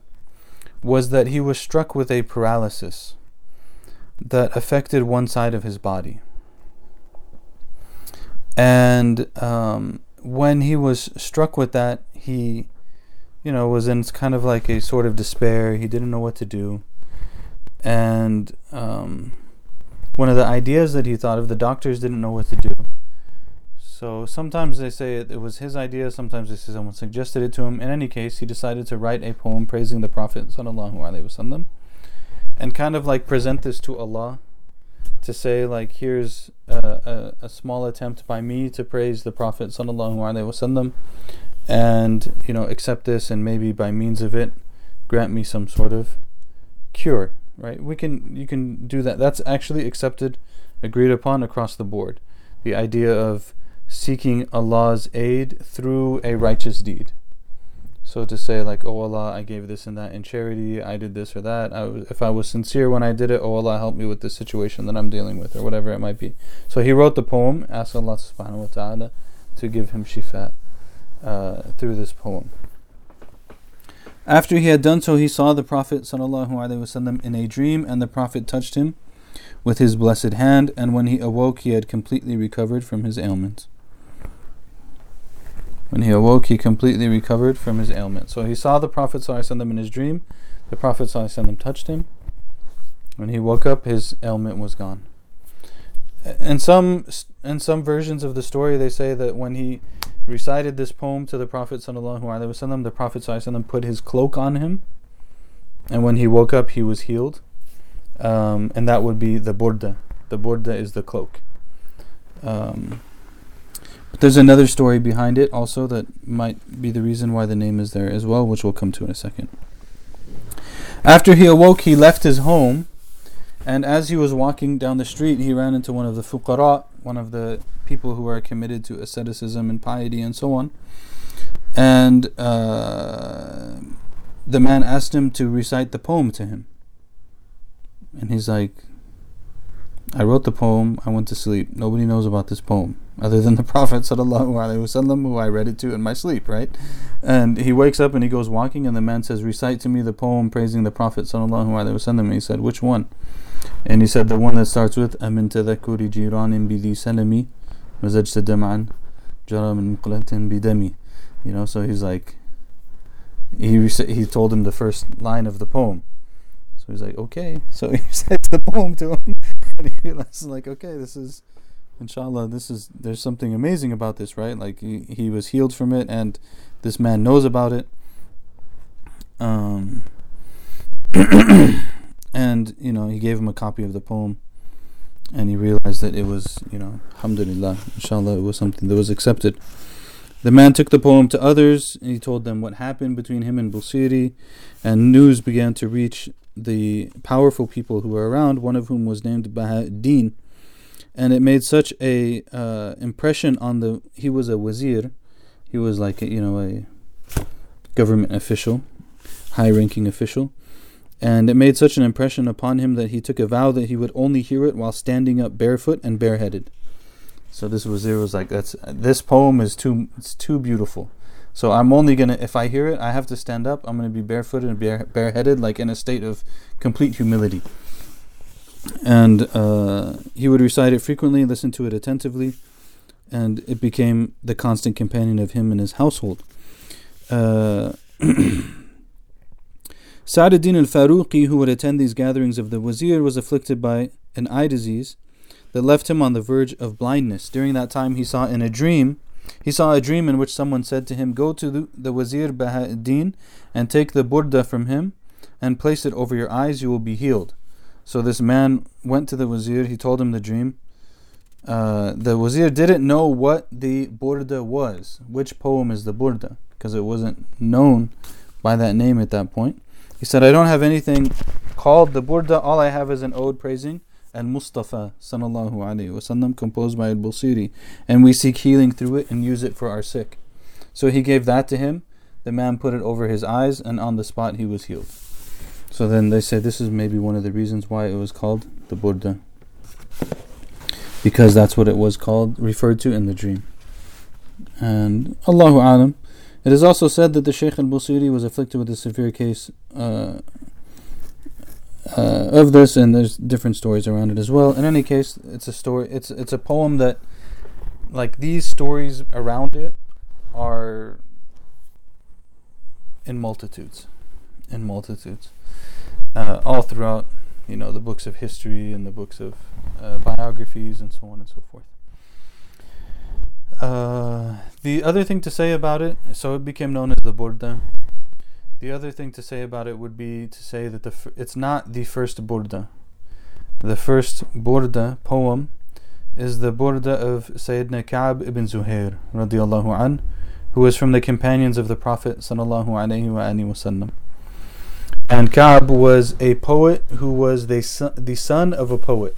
was that he was struck with a paralysis that affected one side of his body. And um, when he was struck with that, he, you know, was in kind of like a sort of despair. He didn't know what to do. And um, one of the ideas that he thought of, the doctors didn't know what to do. So sometimes they say it, it, was his idea, sometimes they say someone suggested it to him. In any case, he decided to write a poem praising the Prophet wasallam, and kind of like present this to Allah to say like here's a, a, a, small attempt by me to praise the Prophet wasallam, and you know accept this and maybe by means of it grant me some sort of cure. Right? We can you can do that. That's actually accepted, agreed upon across the board. The idea of seeking Allah's aid through a righteous deed. So to say like, oh Allah, I gave this and that in charity, I did this or that. I if I was sincere when I did it, oh Allah, help me with this situation that I'm dealing with, or whatever it might be. So he wrote the poem, asked Allah Subhanahu wa Taala to give him shifa uh, through this poem. After he had done so, he saw the Prophet ﷺ in a dream, and the Prophet touched him with his blessed hand, and when he awoke, he had completely recovered from his ailment. When he awoke, he completely recovered from his ailment. So he saw the Prophet ﷺ in his dream. The Prophet ﷺ touched him. When he woke up, his ailment was gone. In some in some versions of the story, they say that when he recited this poem to the Prophet ﷺ, the Prophet ﷺ put his cloak on him, and when he woke up, he was healed. Um, and that would be the burda. The burda is the cloak. Um, but there's another story behind it also that might be the reason why the name is there as well, which we'll come to in a second. After he awoke, he left his home, and as he was walking down the street, he ran into one of the fuqara, one of the people who are committed to asceticism and piety and so on. And uh, the man asked him to recite the poem to him. And he's like, I wrote the poem. I went to sleep. Nobody knows about this poem other than the Prophet wasallam, who I read it to in my sleep, right? And he wakes up and he goes walking, and the man says, "Recite to me the poem praising the Prophet wasallam." And he said, "Which one?" And he said, "The one that starts with Amin tadhakuri jiranin bidi salami, mazajta dam'an, jara min bidami." You know, so he's like, he he told him the first line of the poem. So he's like, okay. So he recites the poem to him, and he realizes, like, okay, this is, inshallah, this is, there's something amazing about this, right? Like, he, he was healed from it, and this man knows about it. Um, and, you know, he gave him a copy of the poem, and he realized that it was, you know, alhamdulillah, inshallah, it was something that was accepted. The man took the poem to others, and he told them what happened between him and Busiri, and news began to reach the powerful people who were around, one of whom was named Baha'u'ddin. And it made such a uh, impression on the. He was a wazir, he was like a, you know a government official, high-ranking official, and it made such an impression upon him that he took a vow that he would only hear it while standing up barefoot and bareheaded. So this wazir was like, "That's this poem is too it's too beautiful." So I'm only gonna, if I hear it, I have to stand up. I'm gonna be barefooted and bare, bareheaded, like in a state of complete humility. And uh, he would recite it frequently, listen to it attentively, and it became the constant companion of him and his household. Uh, Sa'ad ad-Din al-Faruqi, who would attend these gatherings of the wazir, was afflicted by an eye disease that left him on the verge of blindness. During that time, he saw in a dream he saw a dream in which someone said to him, Go to the, Wazir Baha'u'ddin and take the burda from him and place it over your eyes, you will be healed. So this man went to the Wazir, he told him the dream. Uh, the Wazir didn't know what the burda was, which poem is the burda, because it wasn't known by that name at that point. He said, I don't have anything called the burda, all I have is an ode praising and Mustafa sallallahu alaihi wasallam composed by al-Busiri and we seek healing through it and use it for our sick. So he gave that to him. The man put it over his eyes and on the spot he was healed. So then they say this is maybe one of the reasons why it was called the Burda. Because that's what it was called, referred to in the dream. And Allahu Alam. It is also said that the Shaykh al Busiri was afflicted with a severe case uh, uh, of this, and there's different stories around it as well. In any case, it's a story. It's it's a poem that, like these stories around it, are in multitudes, in multitudes, uh, all throughout, you know, the books of history and the books of uh, biographies and so on and so forth. Uh, the other thing to say about it, so it became known as the Burda. The other thing to say about it would be to say that the f- it's not the first burda. The first burda poem is the burda of Sayyidina Ka'b ibn Zuhair radiallahu an, who was from the companions of the Prophet sallallahu alaihi wasallam. And Ka'b was a poet who was the son, the son of a poet.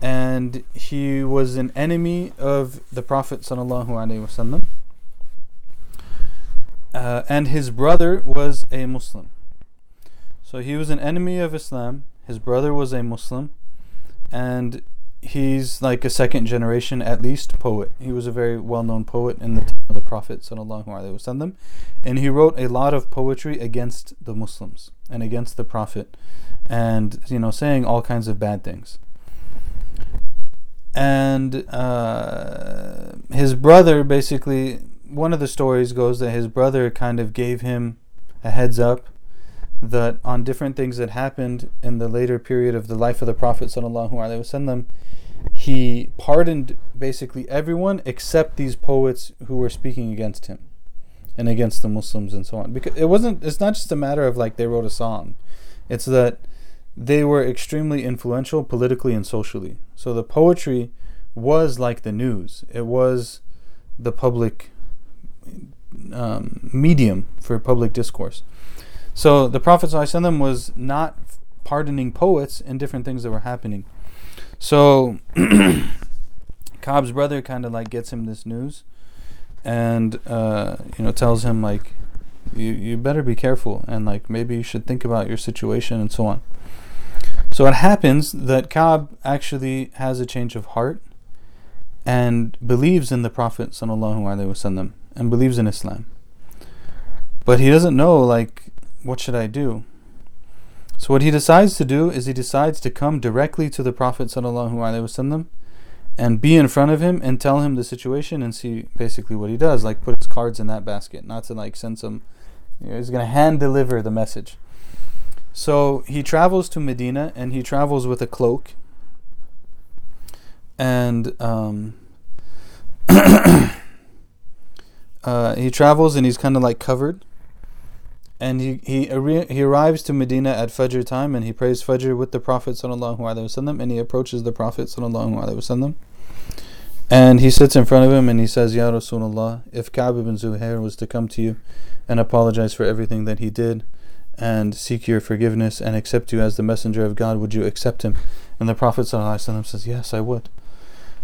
And he was an enemy of the Prophet sallallahu alaihi wasallam uh, and his brother was a Muslim. So he was an enemy of Islam. His brother was a Muslim, and he's like a second generation at least poet. He was a very well-known poet in the time of the Prophet wasallam, and he wrote a lot of poetry against the Muslims and against the Prophet, and you know saying all kinds of bad things. And uh, his brother basically one of the stories goes that his brother kind of gave him a heads up that on different things that happened in the later period of the life of the Prophet sallallahu alaihi wasallam, he pardoned basically everyone except these poets who were speaking against him and against the Muslims and so on. Because it wasn't it's not just a matter of like they wrote a song. It's that they were extremely influential politically and socially. So the poetry was like the news. It was the public um, medium for public discourse. So the Prophet ﷺ was not pardoning poets and different things that were happening. So Ka'b's brother kind of like gets him this news, and uh, you know tells him like, you you better be careful and like maybe you should think about your situation and so on. So it happens that Cobb actually has a change of heart and believes in the Prophet wasallam and believes in Islam. But he doesn't know like what should I do? So what he decides to do is he decides to come directly to the Prophet wasallam and be in front of him and tell him the situation and see basically what he does, like put his cards in that basket, not to like send some. You know, he's going to hand deliver the message. So he travels to Medina and he travels with a cloak. And um, uh, he travels and he's kind of like covered. And he he he arrives to Medina at Fajr time and he prays Fajr with the Prophet sallallahu alaihi wasallam and he approaches the Prophet sallallahu alaihi wasallam. And he sits in front of him and he says, Ya Rasulullah, if Ka'b ibn Zuhair was to come to you and apologize for everything that he did, and seek your forgiveness and accept you as the messenger of God, would you accept him? And the Prophet ﷺ says, Yes, I would.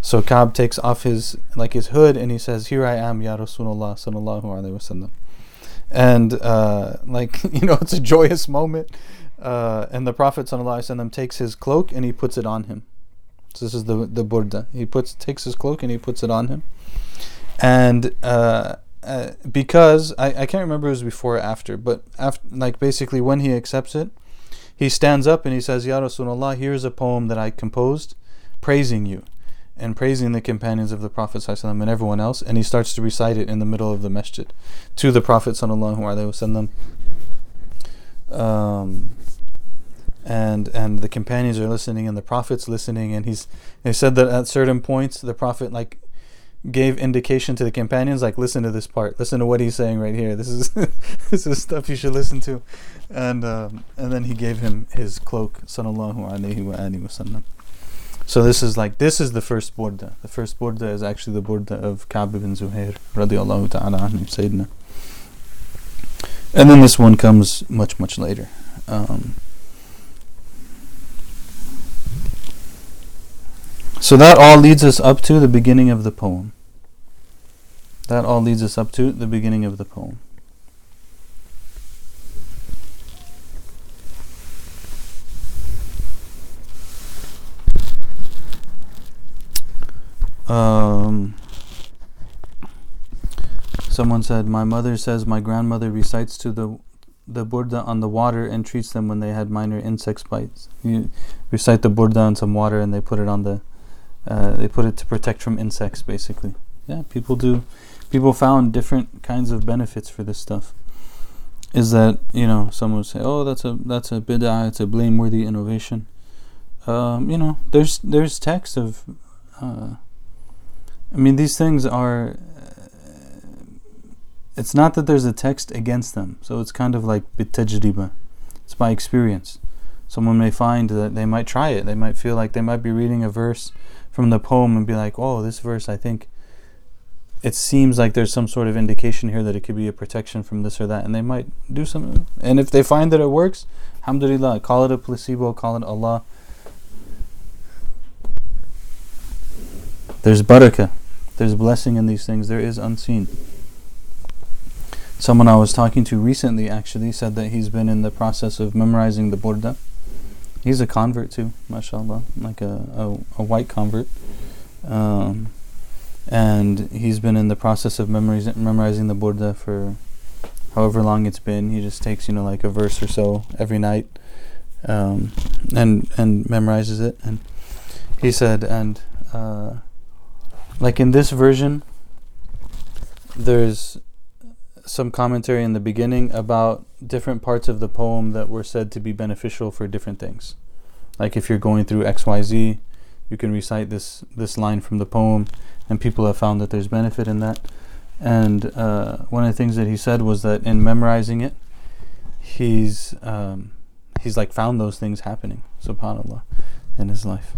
So Ka'b takes off his like his hood and he says, Here I am, Ya Rasulullah sallallahu alayhi wasallam. And uh, like, you know, it's a joyous moment. Uh, and the Prophet ﷺ takes his cloak and he puts it on him. So this is the the burda. He puts takes his cloak and he puts it on him. And uh, uh, because I, I can't remember it was before or after, but after like basically when he accepts it, he stands up and he says, Ya Rasulullah, here's a poem that I composed praising you and praising the companions of the Prophet and everyone else, and he starts to recite it in the middle of the masjid to the Prophet sallallahu um, and and the companions are listening and the Prophet's listening and he's he said that at certain points the Prophet like gave indication to the companions like listen to this part. Listen to what he's saying right here. This is this is stuff you should listen to. And um, and then he gave him his cloak sallallahu alaihi wasallam so this is like this is the first burda the first burda is actually the burda of Ka'b ibn Zuhair radiallahu ta'ala anhu sayyidina and then this one comes much much later um, So that all leads us up to the beginning of the poem. That all leads us up to the beginning of the poem. Um, someone said, My mother says my grandmother recites to the the burda on the water and treats them when they had minor insect bites. You recite the burda on some water and they put it on the uh, they put it to protect from insects, basically. Yeah, people do. People found different kinds of benefits for this stuff. Is that you know someone would say, "Oh, that's a that's a bid'ah. It's a blameworthy innovation." Um, you know, there's there's text of. Uh, I mean, these things are. It's not that there's a text against them, so it's kind of like bitajriba. It's by experience. Someone may find that they might try it. They might feel like they might be reading a verse from the poem and be like, oh, this verse, I think it seems like there's some sort of indication here that it could be a protection from this or that, and they might do something. And if they find that it works, alhamdulillah, call it a placebo, call it Allah. There's barakah, there's blessing in these things, there is unseen. Someone I was talking to recently actually said that he's been in the process of memorizing the burda He's a convert too, mashallah, like a, a, a white convert. Um, and he's been in the process of memorizing, memorizing the Burda for however long it's been. He just takes, you know, like a verse or so every night um, and, and memorizes it. And he said, and uh, like in this version, there's some commentary in the beginning about different parts of the poem that were said to be beneficial for different things. Like if you're going through XYZ, you can recite this this line from the poem, and people have found that there's benefit in that. And uh, one of the things that he said was that in memorizing it, he's um, he's like found those things happening, subhanallah, in his life.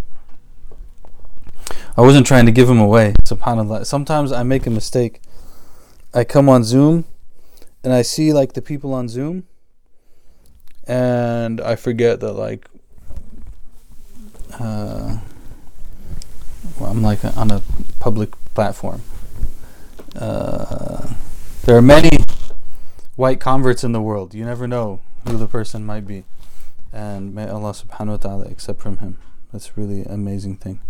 I wasn't trying to give him away, subhanallah. Sometimes I make a mistake. I come on Zoom and I see like the people on Zoom and I forget that like uh, well, I'm like on a public platform. Uh, there are many white converts in the world. You never know who the person might be. and may Allah subhanahu wa ta'ala accept from him. That's really amazing thing.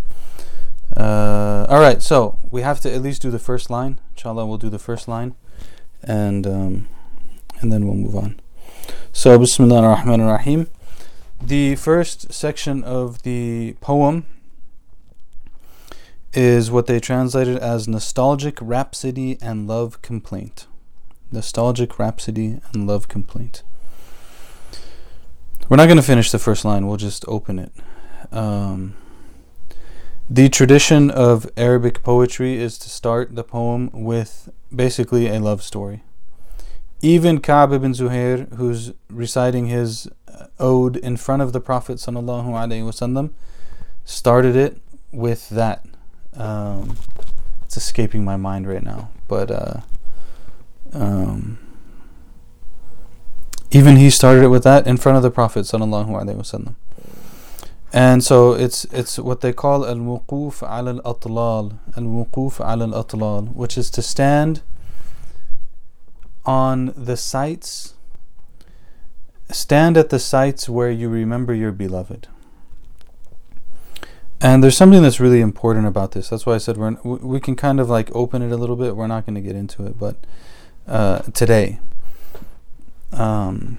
Uh, all right, so we have to at least do the first line. Inshallah, we'll do the first line, and um, and then we'll move on. So, Bismillah ar-Rahman ar-Rahim. The first section of the poem is what they translated as nostalgic rhapsody and love complaint. Nostalgic rhapsody and love complaint. We're not going to finish the first line, we'll just open it. Um, the tradition of Arabic poetry is to start the poem with basically a love story. Even Ka'b ibn Zuhair, who's reciting his uh, ode in front of the Prophet wasallam, started it with that. Um, it's escaping my mind right now, but uh, um, even he started it with that in front of the Prophet sallallahu alaihi wasallam. And so it's it's what they call al wuquf al atlal, al wuquf al atlal, which is to stand on the sites, stand at the sites where you remember your beloved. And there's something that's really important about this. That's why I said we're, we can kind of like open it a little bit. We're not going to get into it, but uh, today. Um,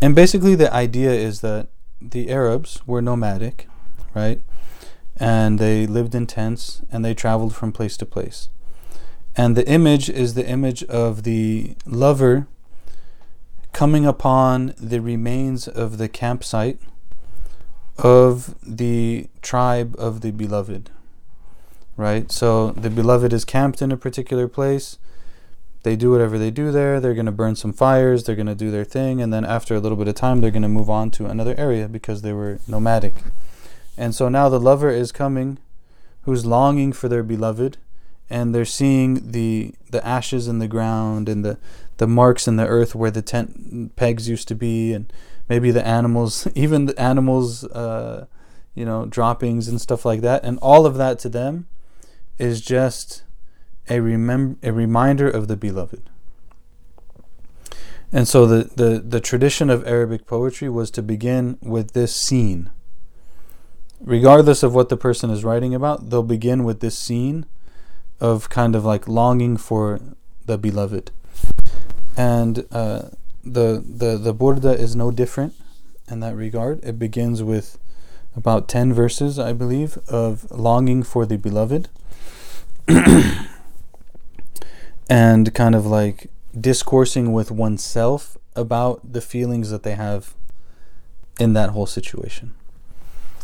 and basically, the idea is that the Arabs were nomadic, right? And they lived in tents and they traveled from place to place. And the image is the image of the lover coming upon the remains of the campsite of the tribe of the beloved. Right? So the beloved is camped in a particular place they do whatever they do there. They're going to burn some fires. They're going to do their thing. And then after a little bit of time, they're going to move on to another area because they were nomadic. And so now the lover is coming who's longing for their beloved. And they're seeing the, the ashes in the ground and the, the marks in the earth where the tent pegs used to be. And maybe the animals, even the animals, uh, you know, droppings and stuff like that. And all of that to them is just a, remem- a reminder of the beloved. And so the, the, the tradition of Arabic poetry was to begin with this scene. Regardless of what the person is writing about, they'll begin with this scene of kind of like longing for the beloved. And uh, the, the, the Burda is no different in that regard. It begins with about 10 verses, I believe, of longing for the beloved. and kind of like discoursing with oneself about the feelings that they have in that whole situation,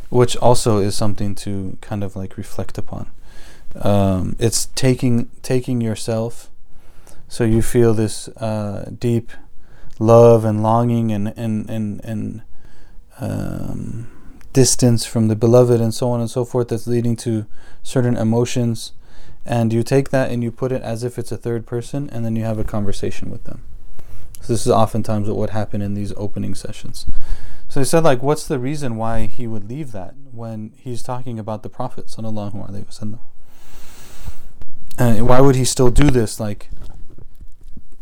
which also is something to kind of like reflect upon. Um, it's taking taking yourself, so you feel this uh, deep love and longing and and and and um, distance from the beloved and so on and so forth. That's leading to certain emotions and you take that and you put it as if it's a third person and then you have a conversation with them. So this is oftentimes what would happen in these opening sessions. So he said like what's the reason why he would leave that when he's talking about the prophet sallallahu alaihi wasallam? And why would he still do this like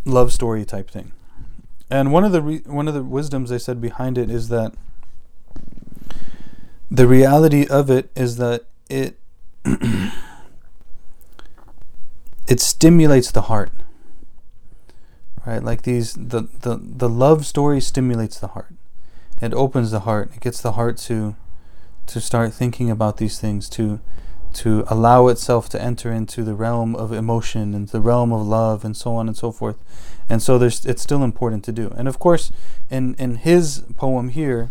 love story type thing? And one of the re- one of the wisdoms they said behind it is that the reality of it is that it it stimulates the heart right? Like these the, the the love story stimulates the heart. It opens the heart. It gets the heart to to start thinking about these things to to allow itself to enter into the realm of emotion and the realm of love and so on and so forth. And so there's it's still important to do. And of course in in his poem here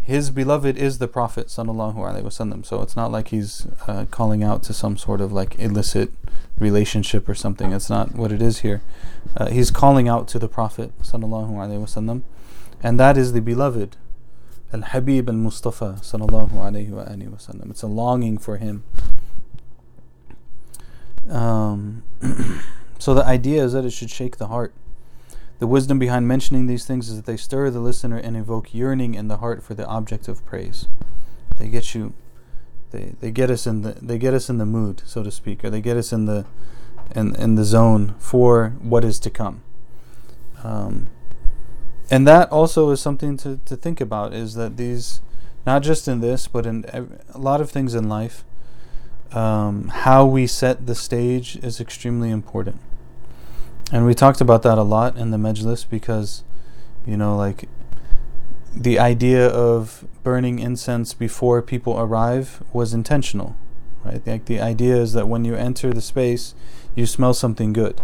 his beloved is the Prophet sallallahu alaihi wasallam. So it's not like he's uh, calling out to some sort of like illicit relationship or something. It's not what it is here. Uh, he's calling out to the Prophet sallallahu alaihi wasallam, and that is the beloved, Al Habib Al Mustafa sallallahu alaihi wasallam. It's a longing for him. Um, so the idea is that it should shake the heart. The wisdom behind mentioning these things is that they stir the listener and evoke yearning in the heart for the object of praise. They get you they, they get us in the they get us in the mood, so to speak, or they get us in the in, in the zone for what is to come. Um, and that also is something to, to think about is that these not just in this but in a lot of things in life um, how we set the stage is extremely important and we talked about that a lot in the majlis because you know like the idea of burning incense before people arrive was intentional right like the idea is that when you enter the space you smell something good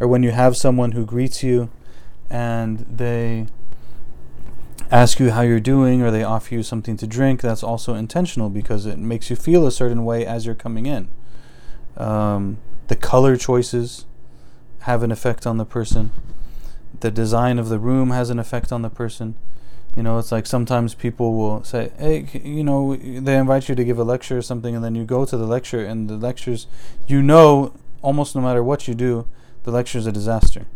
or when you have someone who greets you and they ask you how you're doing or they offer you something to drink, that's also intentional because it makes you feel a certain way as you're coming in. Um, the color choices have an effect on the person. The design of the room has an effect on the person. You know, it's like sometimes people will say, "Hey, you know, they invite you to give a lecture or something, and then you go to the lecture, and the lectures, you know, almost no matter what you do, the lecture is a disaster."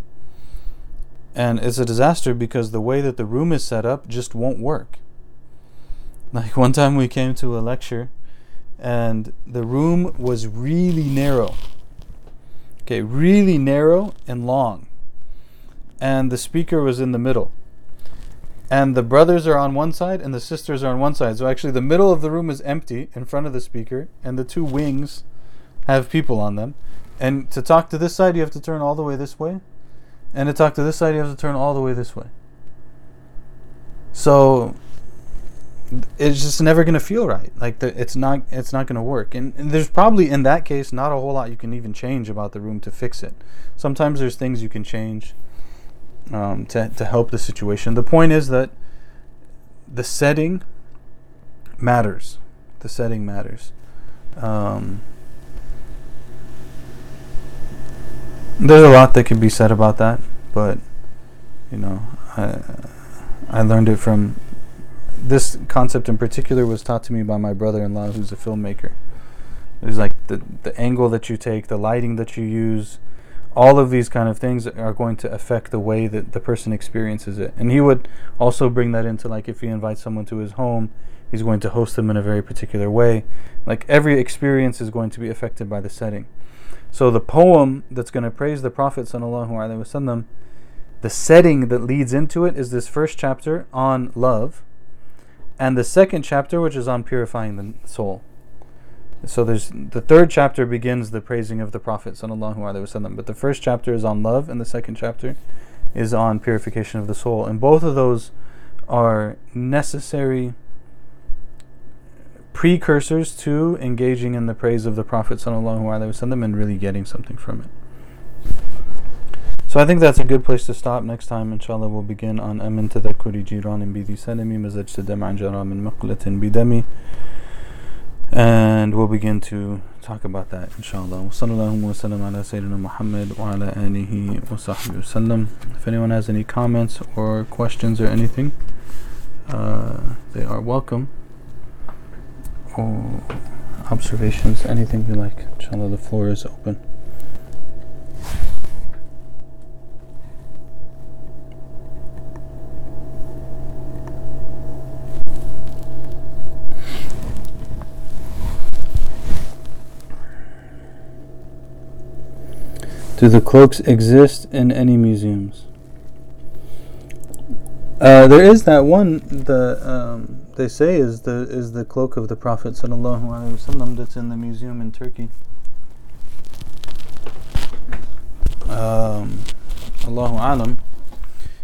And it's a disaster because the way that the room is set up just won't work. Like one time we came to a lecture and the room was really narrow. Okay, really narrow and long. And the speaker was in the middle. And the brothers are on one side and the sisters are on one side. So actually, the middle of the room is empty in front of the speaker, and the two wings have people on them. And to talk to this side, you have to turn all the way this way and to talk to this side, you have to turn all the way this way. So it's just never going to feel right. Like the, it's not it's not going to work. And, and, there's probably in that case not a whole lot you can even change about the room to fix it. Sometimes there's things you can change um, to to help the situation. The point is that the setting matters. The setting matters. Um, There's a lot that can be said about that, but you know, I I learned it from this concept in particular was taught to me by my brother-in-law who's a filmmaker. Was like the the angle that you take, the lighting that you use, all of these kind of things are going to affect the way that the person experiences it. And he would also bring that into like if he invites someone to his home, he's going to host them in a very particular way. Like every experience is going to be affected by the setting. So the poem that's going to praise the Prophet wasallam, the setting that leads into it is this first chapter on love, and the second chapter which is on purifying the soul So there's the third chapter begins the praising of the Prophet wasallam, but the first chapter is on love, and the second chapter is on purification of the soul, and both of those are necessary precursors to engaging in the praise of the Prophet وسلم, and really getting something from it. So I think that's a good place to stop. Next time, inshallah, we'll begin on أمن تذكر جيران بذي سلمي مزجت دمعا جرى من مقلة بدمي and we'll begin to talk about that inshallah. If anyone has any comments or questions or anything uh, they are welcome. Or observations anything you like inshallah. The floor is open. Do the cloaks exist in any museums? Uh, there is that one. The um, they say is the is the cloak of the Prophet sallallahu alaihi wasallam that's in the museum in Turkey. Um, Allahu alam.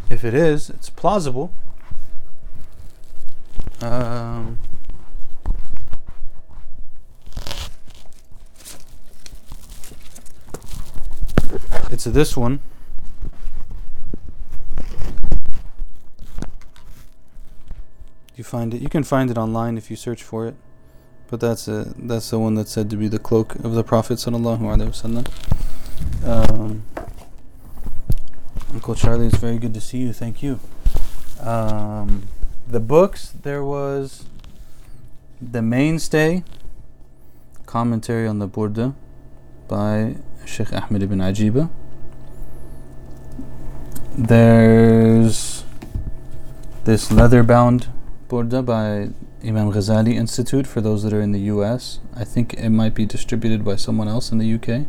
If it is, it's plausible. Um, it's this one. You find it. You can find it online if you search for it. But that's a that's the one that's said to be the cloak of the Prophet sallallahu alaihi wasallam. Um, Uncle Charlie, it's very good to see you. Thank you. Um, the books there was the mainstay commentary on the Burda by Sheikh Ahmed ibn Ajiba. There's this leather bound Burda by Imam Ghazali Institute for those that are in the US. I think it might be distributed by someone else in the UK.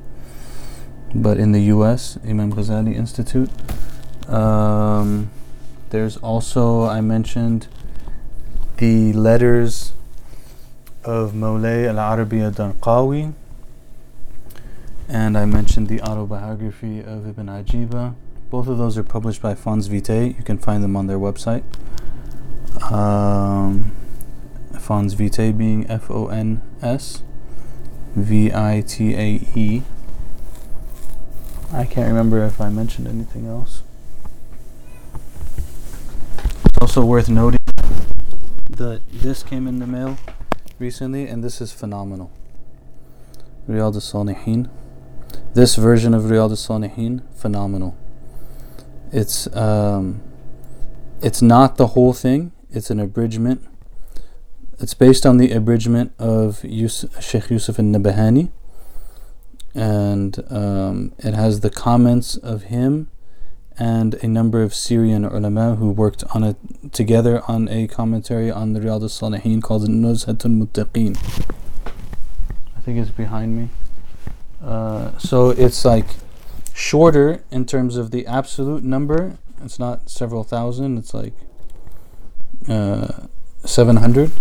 But in the US, Imam Ghazali Institute. Um, There's also, I mentioned, the letters of Mawlay al Arabi ad-Darqawi, and I mentioned the autobiography of Ibn Ajiba. Both of those are published by Fons Vitae. You can find them on their website. Um, Fons Vitae being F O N S V I T A E. I can't remember if I mentioned anything else. It's also worth noting that this came in the mail recently, and this is phenomenal. Riyadh al-Salihin. This version of Riyadh al-Salihin, phenomenal. It's um, it's not the whole thing. It's an abridgment. It's based on the abridgment of Yus- Sheikh Yusuf al-Nabahani, and um, it has the comments of him and a number of Syrian ulama who worked on it together on a commentary on the Riyadh al-Salihin called Nuzhatul Muttaqeen. I think it's behind me. Uh, so it's like shorter in terms of the absolute number. It's not several thousand. It's like uh, 700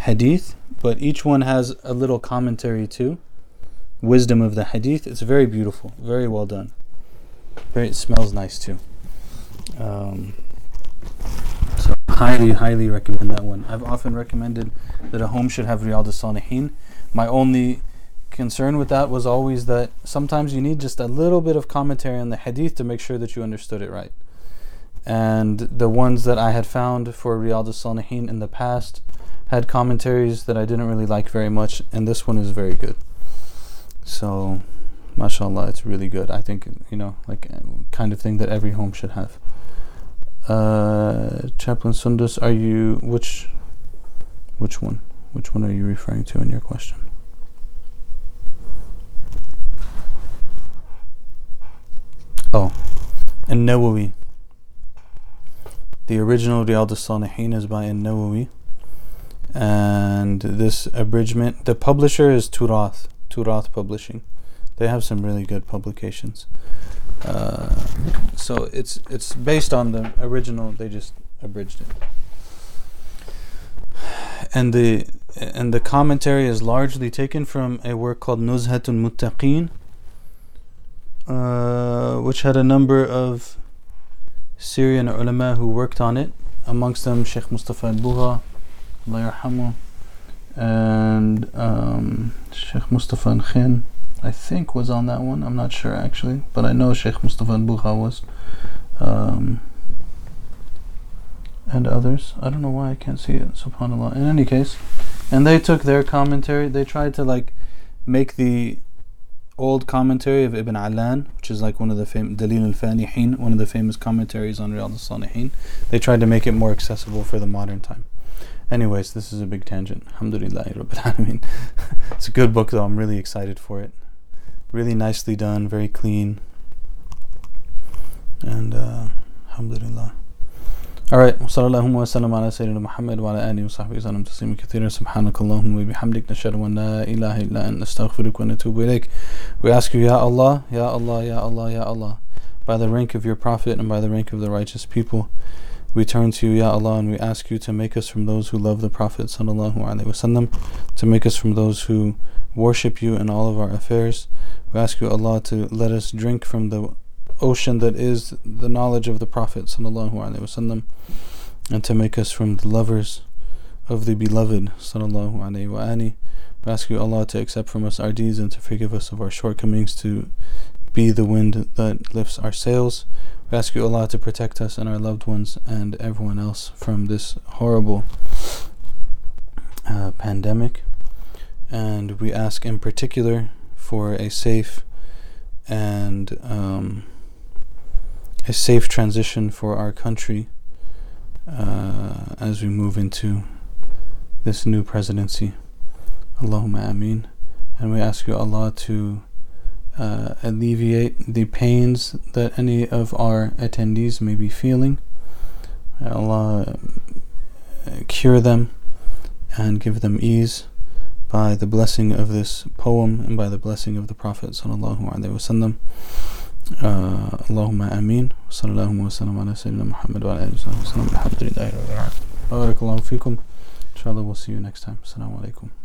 hadith, but each one has a little commentary too. Wisdom of the hadith. It's very beautiful, very well done. Very, it smells nice too. Um, so highly, highly recommend that one. I've often recommended that a home should have Riyadh al-Salihin. My only concern with that was always that sometimes you need just a little bit of commentary on the hadith to make sure that you understood it right. And the ones that I had found for Riyadh al-Salihin in the past had commentaries that I didn't really like very much, and this one is very good. So mashallah it's really good i think you know like uh, kind of thing that every home should have uh chaplain sundus are you which which one which one are you referring to in your question oh and nawawi the original Riyadh al-Salihin is by An-Nawawi and this abridgment the publisher is Turath Turath Publishing they have some really good publications. Uh, so it's it's based on the original. They just abridged it, and the and the commentary is largely taken from a work called Nuzhatun Muttaqeen, uh, which had a number of Syrian ulama who worked on it. Amongst them, Sheikh Mustafa al-Bugha, Allah and um, Sheikh Mustafa al-Khin, I think was on that one. I'm not sure actually, but I know Sheikh Mustafa al-Bugha was, um, and others. I don't know why I can't see it. Subhanallah. In any case, and they took their commentary. They tried to like make the old commentary of Ibn Allan, which is like one of the famous Dalil al-Falihin, one of the famous commentaries on Riyadh al-Salihin. They tried to make it more accessible for the modern time. Anyways, this is a big tangent. Alhamdulillah, Rabbil it's a good book though. I'm really excited for it really nicely done, very clean. And uh, alhamdulillah. Alright, sallallahu wa sallam ala Allahumma bihamdik. Nashadu an illa an. We ask you, Ya Allah, Ya Allah, Ya Allah, Ya Allah, by the rank of your Prophet and by the rank of the righteous people, we turn to you, Ya Allah, and we ask you to make us from those who love the Prophet sallallahu alaihi wasallam, to make us from those who worship you in all of our affairs. We ask you, Allah, to let us drink from the ocean that is the knowledge of the Prophet sallallahu alaihi wasallam, and to make us from the lovers of the beloved sallallahu alaihi wasallam. We ask you, Allah, to accept from us our deeds and to forgive us of our shortcomings, to be the wind that lifts our sails. We ask you, Allah, to protect us and our loved ones and everyone else from this horrible uh, pandemic and we ask in particular for a safe and um, a safe transition for our country uh, as we move into this new presidency. Allahumma ameen. And we ask you, Allah, to uh, alleviate the pains that any of our attendees may be feeling. Allah, uh, cure them and give them ease by the blessing of this poem and by the blessing of the Prophet sallallahu alaihi wasallam. آه اللهم آمين. وصلى الله وسلم على سيدنا محمد وعلى آله وصحبه وسلم. الحمد لله رب العالمين. بارك الله فيكم. إن شاء الله we'll see you next time. السلام عليكم.